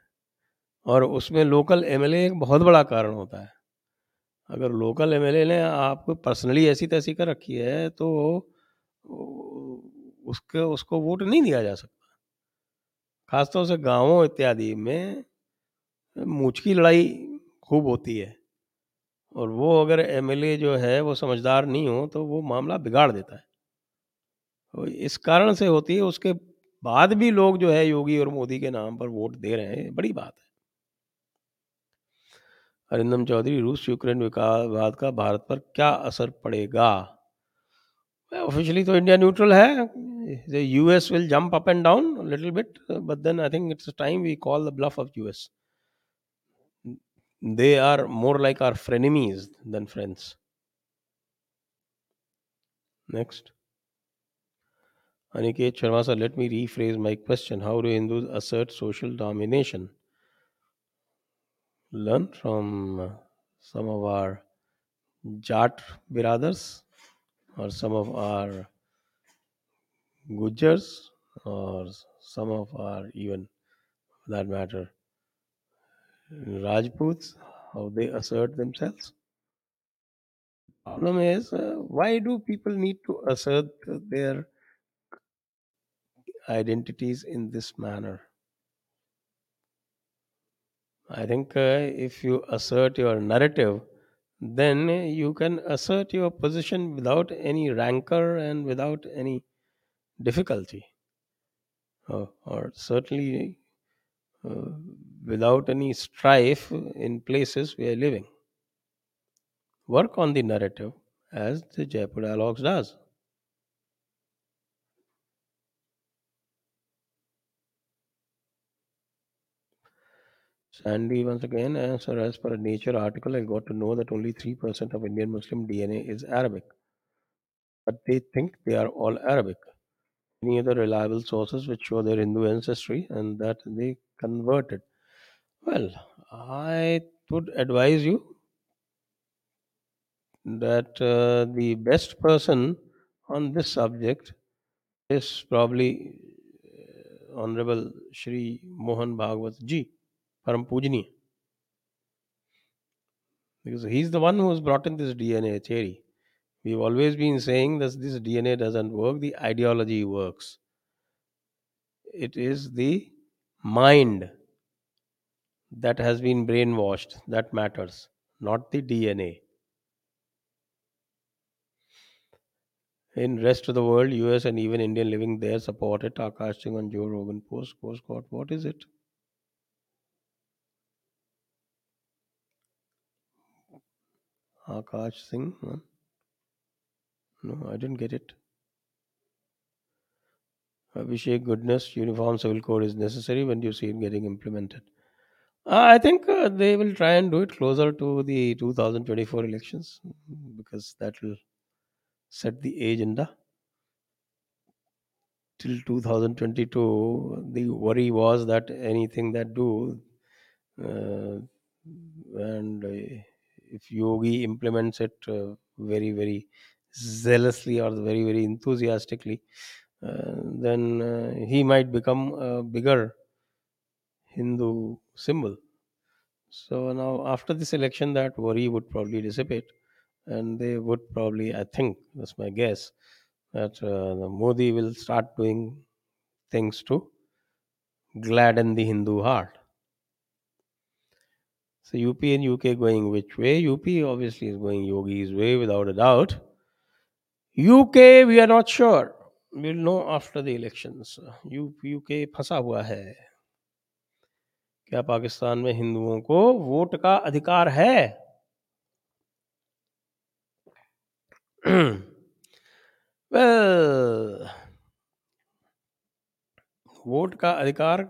और उसमें लोकल एमएलए एक बहुत बड़ा कारण होता है। अगर लोकल एमएलए ने आपको पर्सनली ऐसी तैसी कर रखी है तो उसके, उसको वोट नहीं दिया जा सकता। खासतौर से गाँवों इत्यादि में मूछ की लड़ाई खूब होती है। और वो अगर एमएलए जो है, वो समझदार नहीं हो तो वो मामला बिगाड़ देता है। तो इस कारण से होती है, उसके बाद भी लोग जो है, योगी और मोदी के नाम पर वोट दे रहे हैं। बड़ी बात है। अरिंदम चौधरी रूस यूक्रेन विकासवाद का भारत पर क्या असर पड़ेगा? ऑफिशियली तो इंडिया न्यूट्रल है। The US will jump up and down a little bit, uh, but then I think it's time we call the bluff of US. They are more like our frenemies than friends. Next. Aniket Sharma sir, let me rephrase my question. How do Hindus assert social domination? Learn from uh, some of our Jat brothers or some of our Gujars or some of our even for that matter Rajputs, how they assert themselves. Problem is, uh, why do people need to assert their identities in this manner? I think uh, if you assert your narrative, then you can assert your position without any rancor and without any difficulty, uh, or certainly uh, without any strife in places we are living. Work on the narrative as the Jaipur Dialogues does. Sandy once again answer as per a Nature article, I got to know that only 3% of Indian Muslim DNA is Arabic, but they think they are all Arabic. Any other reliable sources which show their Hindu ancestry and that they converted? Well, I would advise you that uh, the best person on this subject is probably uh, Honorable Shri Mohan Bhagwat ji, Param Pujaniya, because he's the one who has brought in this DNA theory. We've always been saying that this DNA doesn't work, the ideology works. It is the mind that has been brainwashed that matters, not the DNA. In rest of the world, US and even Indian living there supported Akash Singh on Joe Rogan post. God, what is it? Akash Singh? huh? No, I didn't get it. Abhishek, goodness, uniform civil code is necessary when you see it getting implemented? Uh, I think uh, they will try and do it closer to the 2024 elections because that will set the agenda. Till 2022, the worry was that anything that do uh, and uh, if Yogi implements it uh, very, very zealously or very, very enthusiastically, uh, then uh, he might become a bigger Hindu symbol. So now, after this election, that worry would probably dissipate, and they would probably, I think, that's my guess, that uh, Modi will start doing things to gladden the Hindu heart. So UP and UK going which way? UP obviously is going Yogi's way without a doubt. UK we are not sure will know after the election you UK फंसा हुआ है। क्या पाकिस्तान में हिंदुओं को vote का अधिकार है? Well, वोट का अधिकार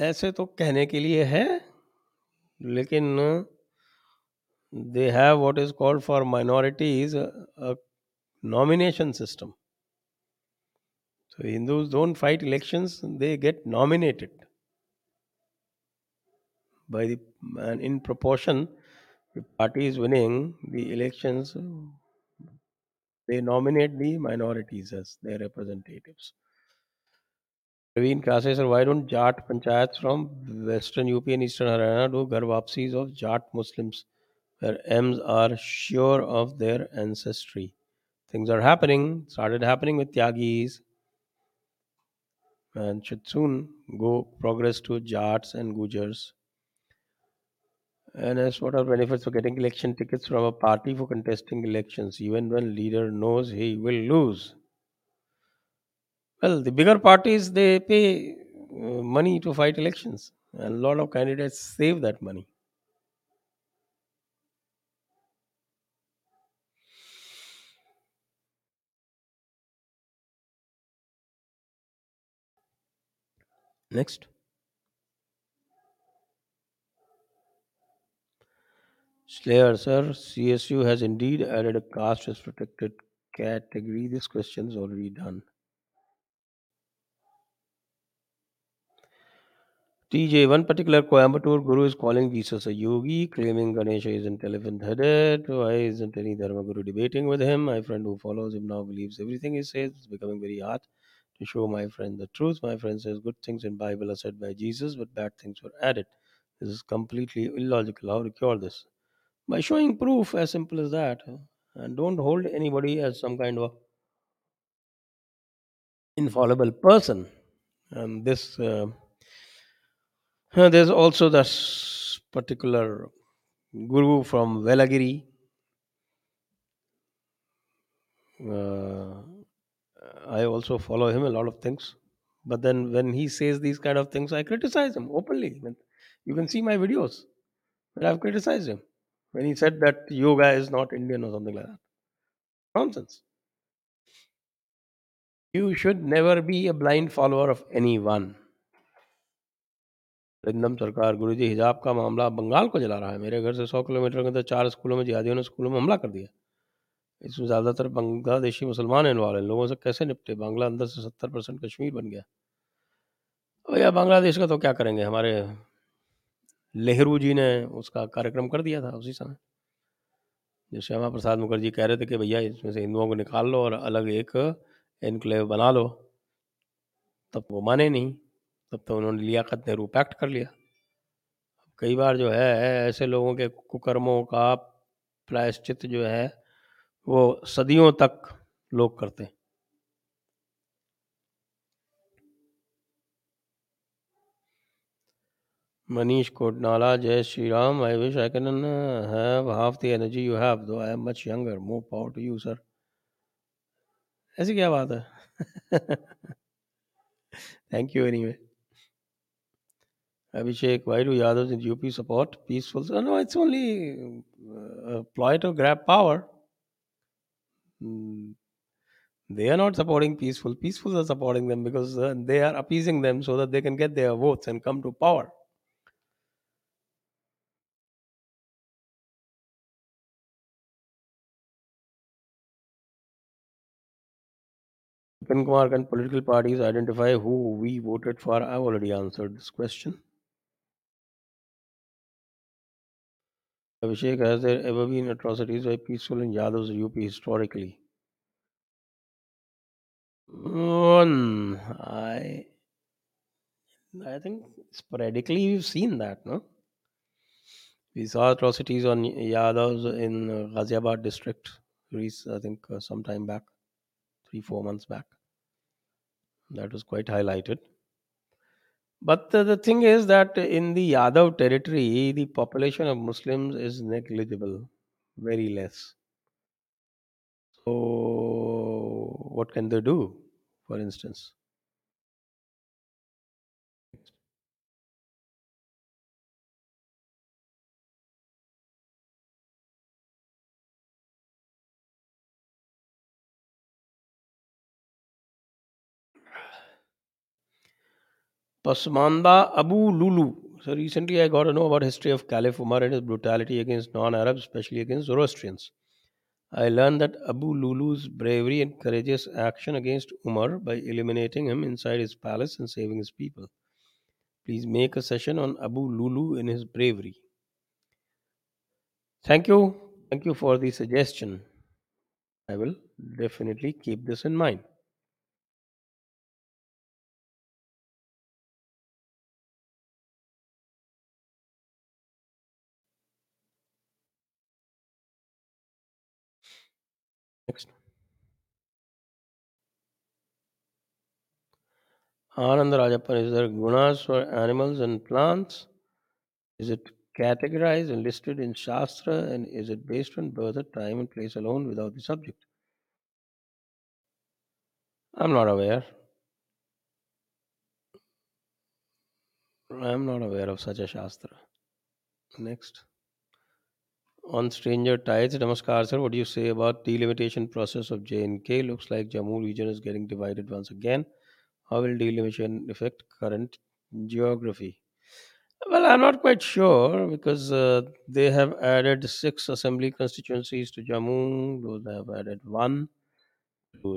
ऐसे तो कहने के लिए है लेकिन they have what is called for minorities nomination system. So Hindus don't fight elections; they get nominated by the and in proportion the party is winning the elections. They nominate the minorities as their representatives. Praveen Kase sir, why don't Jat panchayats from western UP and eastern Haryana do ghar wapsis of Jat Muslims where M's are sure of their ancestry? Things are happening, started happening with Tyagis and should soon go progress to Jats and Gujars. And as what are benefits for getting election tickets from a party for contesting elections, even when leader knows he will lose? Well, the bigger parties they pay uh, money to fight elections, and a lot of candidates save that money. Next. Slayer, sir, CSU has indeed added a caste as protected category. This question is already done. TJ, one particular Coimbatore guru is calling Jesus a yogi, claiming Ganesha isn't elephant headed. Why isn't any Dharma guru debating with him? My friend who follows him now believes everything he says. It's becoming very hard to show my friend the truth. My friend says good things in Bible are said by Jesus, but bad things were added. This is completely illogical. How to cure this? By showing proof, as simple as that. And don't hold anybody as some kind of infallible person. And this, uh, there's also this particular Guru from Velliangiri. Uh, I also follow him a lot of things. But then when he says these kind of things, I criticize him openly. You can see my videos where I've criticized him when he said that yoga is not Indian or something like that. Nonsense. You should never be a blind follower of anyone. Rindam Sarkar Guruji हिजाब का मामला बंगाल को जला रहा है मेरे घर से सौ किलोमीटर के अंदर चार स्कूलों में जिहादियों ने स्कूलों में हमला कर दिया इसमें ज़्यादातर बांग्लादेशी मुसलमान इन्वॉल्व हैं लोगों से कैसे निपटे? बांग्ला अंदर से सत्तर परसेंट कश्मीर बन गया। भैया, बांग्लादेश का तो क्या करेंगे? हमारे नेहरू जी ने उसका कार्यक्रम कर दिया था उसी समय। जो श्यामा प्रसाद मुखर्जी कह रहे थे कि भैया, इसमें से हिंदुओं को निकाल लो और अलग एक एनक्लेव बना लो। तब वो माने नहीं। तब तो उन्होंने लियाकत नेहरू पैक्ट कर लिया। कई बार जो है, ऐसे लोगों के कुकर्मों का प्रायश्चित जो है वो सदियों तक लोग करते हैं। Manish Kotnala, Jai Shri Ram I wish I can have half the energy you have though I am much younger more power to you sir ऐसी क्या बात है? Thank you anyway Abhishek Vairu Yadav UP support peaceful grab power Mm, They are not supporting peaceful. Peacefuls are supporting them because uh, they are appeasing them so that they can get their votes and come to power. Vipin Kumar, can political parties identify who we voted for? I've already answered this question. Abhishek, has there ever been atrocities by peaceful in Yadav's UP historically? One, I, I think sporadically we've seen that, no? We saw atrocities on Yadavs in Ghaziabad district, I think uh, some time back, three, four months back. That was quite highlighted. But the, the thing is that in the Yadav territory, the population of Muslims is negligible, very less. So, what can they do, for instance? Pasmanda Abu Lulu. So recently I got to know about history of Caliph Umar and his brutality against non-Arabs, especially against Zoroastrians. I learned that Abu Lulu's bravery and courageous action against Umar by eliminating him inside his palace and saving his people. Please make a session on Abu Lulu and his bravery. Thank you. Thank you for the suggestion. I will definitely keep this in mind. Next. Anand Rajappan, is there gunas for animals and plants? Is it categorized and listed in Shastra and is it based on birth, time, and place alone without the subject? I'm not aware. I'm not aware of such a Shastra. Next. On Stranger Tides, Namaskar sir, what do you say about the delimitation process of J&K? Looks like Jammu region is getting divided once again. How will delimitation affect current geography? Well, I'm not quite sure because uh, they have added six assembly constituencies to Jammu. Those have added one to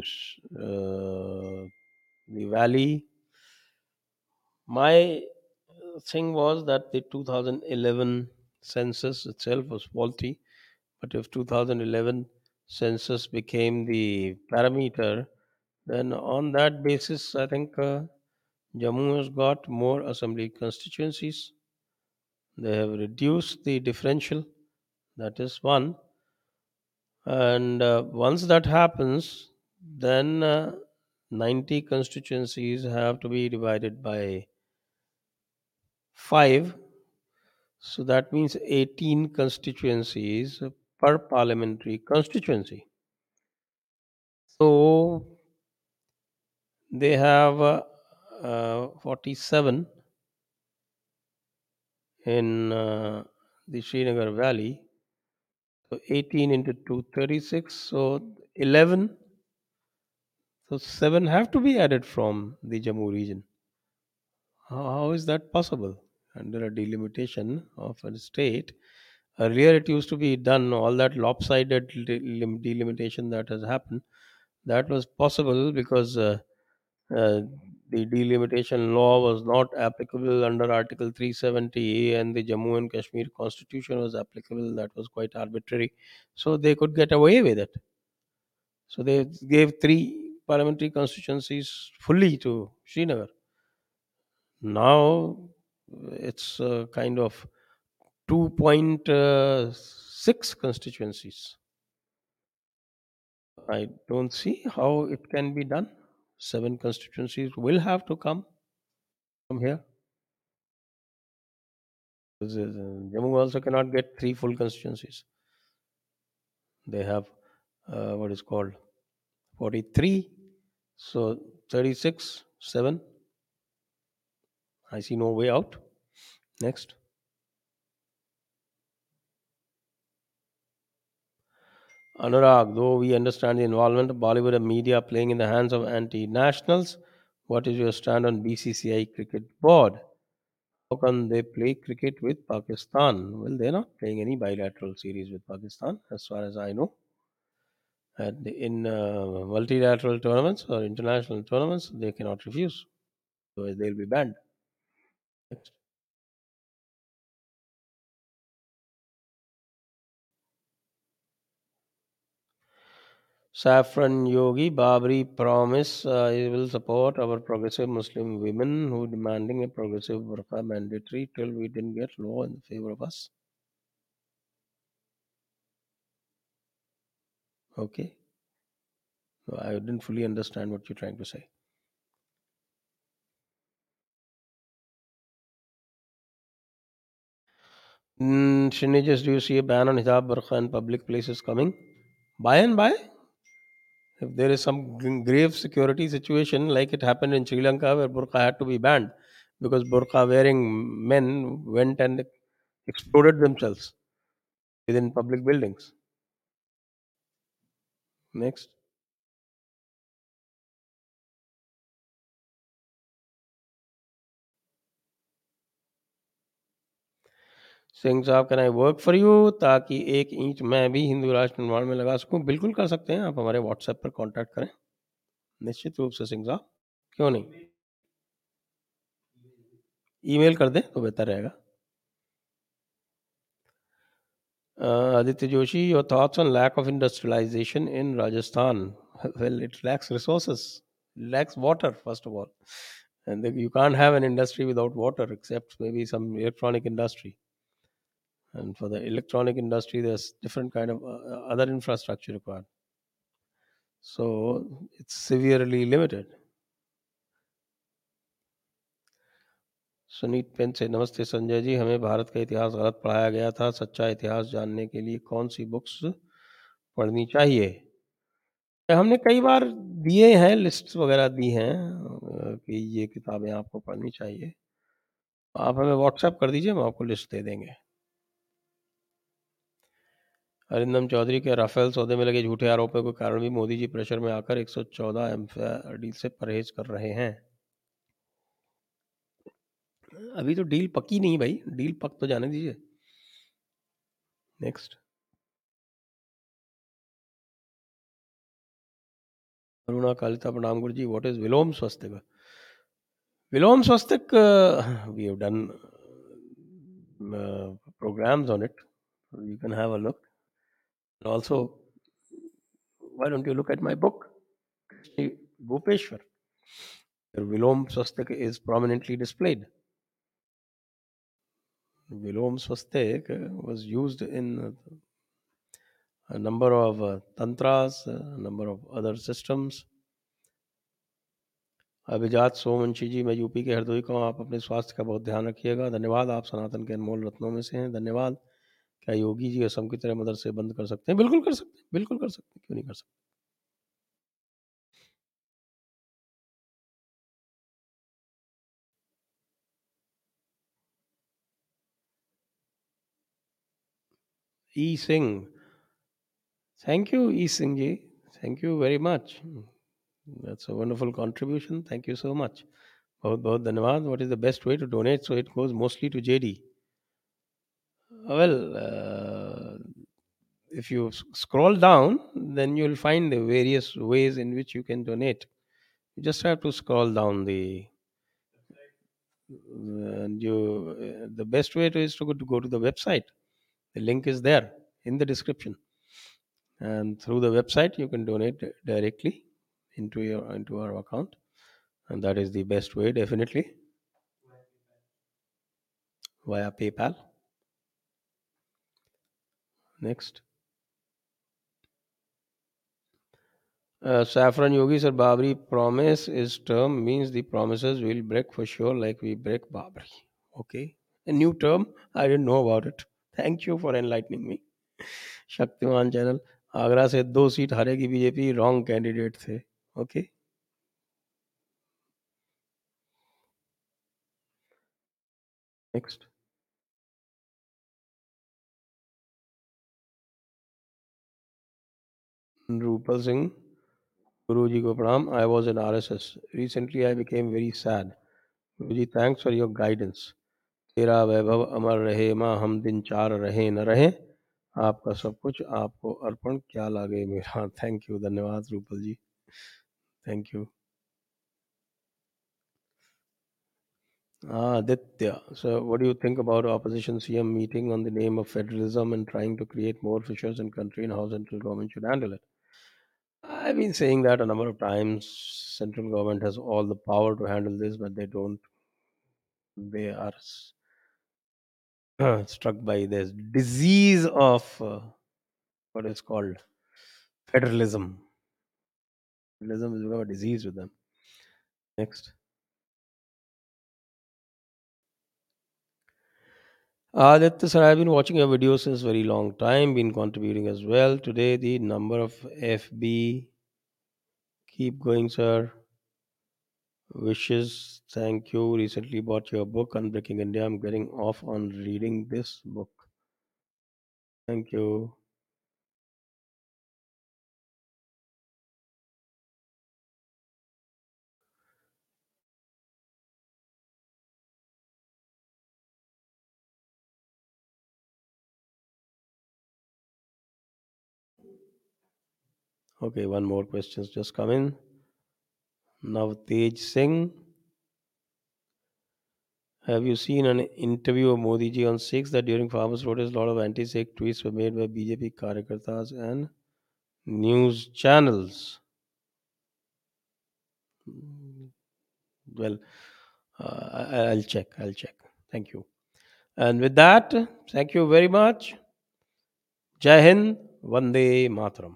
uh, the valley. My thing was that the 2011 census itself was faulty, but if 2011 census became the parameter, then on that basis, I think uh, Jammu has got more assembly constituencies. They have reduced the differential. That is one. And uh, once that happens, then uh, 90 constituencies have to be divided by 5. So that means 18 constituencies per parliamentary constituency. So they have uh, uh, 47 in uh, the Srinagar Valley. So 18 into 236, So 11. So 7 have to be added from the Jammu region. How, how is that possible? Under a delimitation of a state, earlier it used to be done, all that lopsided delimitation that has happened, that was possible because uh, uh, the delimitation law was not applicable under Article 370 and the Jammu and Kashmir constitution was applicable. That was quite arbitrary. So they could get away with it. So they gave three parliamentary constituencies fully to Srinagar. Now it's uh, kind of 2.6 constituencies. I don't see how it can be done. Seven constituencies will have to come from here. Uh, Jammu also cannot get three full constituencies. They have uh, what is called 43. So 36, 7. I see no way out. Next. Anurag, though we understand the involvement of Bollywood and media playing in the hands of anti nationals, what is your stand on BCCI cricket board? How can they play cricket with Pakistan? Well, they're not playing any bilateral series with Pakistan, as far as I know. And in uh, multilateral tournaments or international tournaments, they cannot refuse. So they'll be banned. Next. Saffron Yogi Babri promise uh, he will support our progressive Muslim women who demanding a progressive burqa mandatory till we didn't get law in favor of us. Okay. No, I didn't fully understand what you're trying to say. Mm, Shinijas, do you see a ban on hijab burqa in public places coming? By and by, if there is some grave security situation like it happened in Sri Lanka where burqa had to be banned because burqa wearing men went and exploded themselves within public buildings. Next. Singh Sahab can I work for you ताकि एक inch मैं भी हिंदू राष्ट्र निर्माण में लगा सकूँ। बिल्कुल कर सकते हैं। आप हमारे व्हाट्सएप पर कांटेक्ट करें। निश्चित रूप से, सिंह साहब। क्यों नहीं? ईमेल कर दें तो बेहतर रहेगा। Aditya Joshi your thoughts on lack of industrialisation in Rajasthan well it lacks resources lacks water first of all and you can't have an industry without water except may be some electronic industry And for the electronic industry, there's different kind of uh, other infrastructure required. So it's severely limited. Sunit pen से नमस्ते संजय जी हमें भारत का इतिहास गलत पढ़ाया गया था सच्चा इतिहास जानने के लिए कौन सी बुक्स पढ़नी चाहिए हमने कई बार दिए हैं लिस्ट वगैरह दी हैं कि ये किताबें आपको पढ़नी चाहिए आप हमें व्हाट्सएप कर दीजिए हम आपको लिस्ट दे देंगे अरिंदम चौधरी के राफेल सौदे में लगे झूठे आरोपों के कारण भी मोदी जी प्रेशर में आकर 114 एम डील से परहेज कर रहे हैं। अभी तो डील पक्की नहीं भाई, डील पक तो जाने दीजिए। नेक्स्ट अरुणा कालिता प्रणाम Guru ji what is vilom swastik? Vilom swastik we have done programs on it. You can have a look. And also why don't you look at my book Bhupeshwar where Vilom Swastik is prominently displayed Vilom Swastik uh, was used in uh, a number of uh, tantras, a number of other systems. अभिजात सोमवंशी जी मैं UP के हरदोई का हूँ आप अपने स्वास्थ्य का बहुत ध्यान रखिएगा धन्यवाद आप सनातन के अनमोल रत्नों में से हैं धन्यवाद क्या योगी जी असम की तरह मदरसे बंद कर सकते हैं? बिल्कुल कर सकते हैं, बिल्कुल कर सकते हैं, क्यों नहीं कर सकते? E Singh. Thank you E Singh ji. Thank you very much that's a wonderful contribution thank you so much बहुत बहुत धन्यवाद। What is the best way to donate so it goes mostly to JD Well, uh, if you scroll down, then you'll find the various ways in which you can donate. You just have to scroll down the and you the best way to is to go, to go to the website. The link is there in the description. and through the website you can donate directly into your into our account and that is the best way definitely via paypal next saffron Yogi sir Babri promise is term means the promise will break for sure like we break Babri okay a new term I don't know about it thank you for enlightening me Shaktiman channel Agra से दो seat हारेगी BJP wrong candidate थे okay next Rupal Singh Guru ji को प्रणाम I was in R S S recently I became very sad Guru ji thanks for your guidance तेरा वैभव अमर रहे माँ हम दिन चार रहे न रहे आपका सब कुछ आपको अर्पण क्या लागे मेरा थैंक यू धन्यवाद Rupal ji thank you Aditya sir what do you think about opposition CM meeting on the name of federalism and trying to create more fissures in country and how central government should handle it I've been saying that a number of times. Central government has all the power to handle this, but they don't. They are s- struck by this disease of uh, what is called federalism. Federalism has become a disease with them. Next. Aditya sir, I've been watching your videos since very long time, been contributing as well. Today, the number of FB keep going, sir. Wishes, thank you. Recently bought your book, Unbreaking India. I'm getting off on reading this book. Thank you. Okay, one more question's just come in. Navtej Singh. Have you seen an interview of Modi ji on 6 that during farmers' protest, a lot of anti-Sikh tweets were made by BJP Karyakartas and news channels? Well, uh, I'll check. I'll check. Thank you. And with that, thank you very much. Jai Hind, Vande Mataram.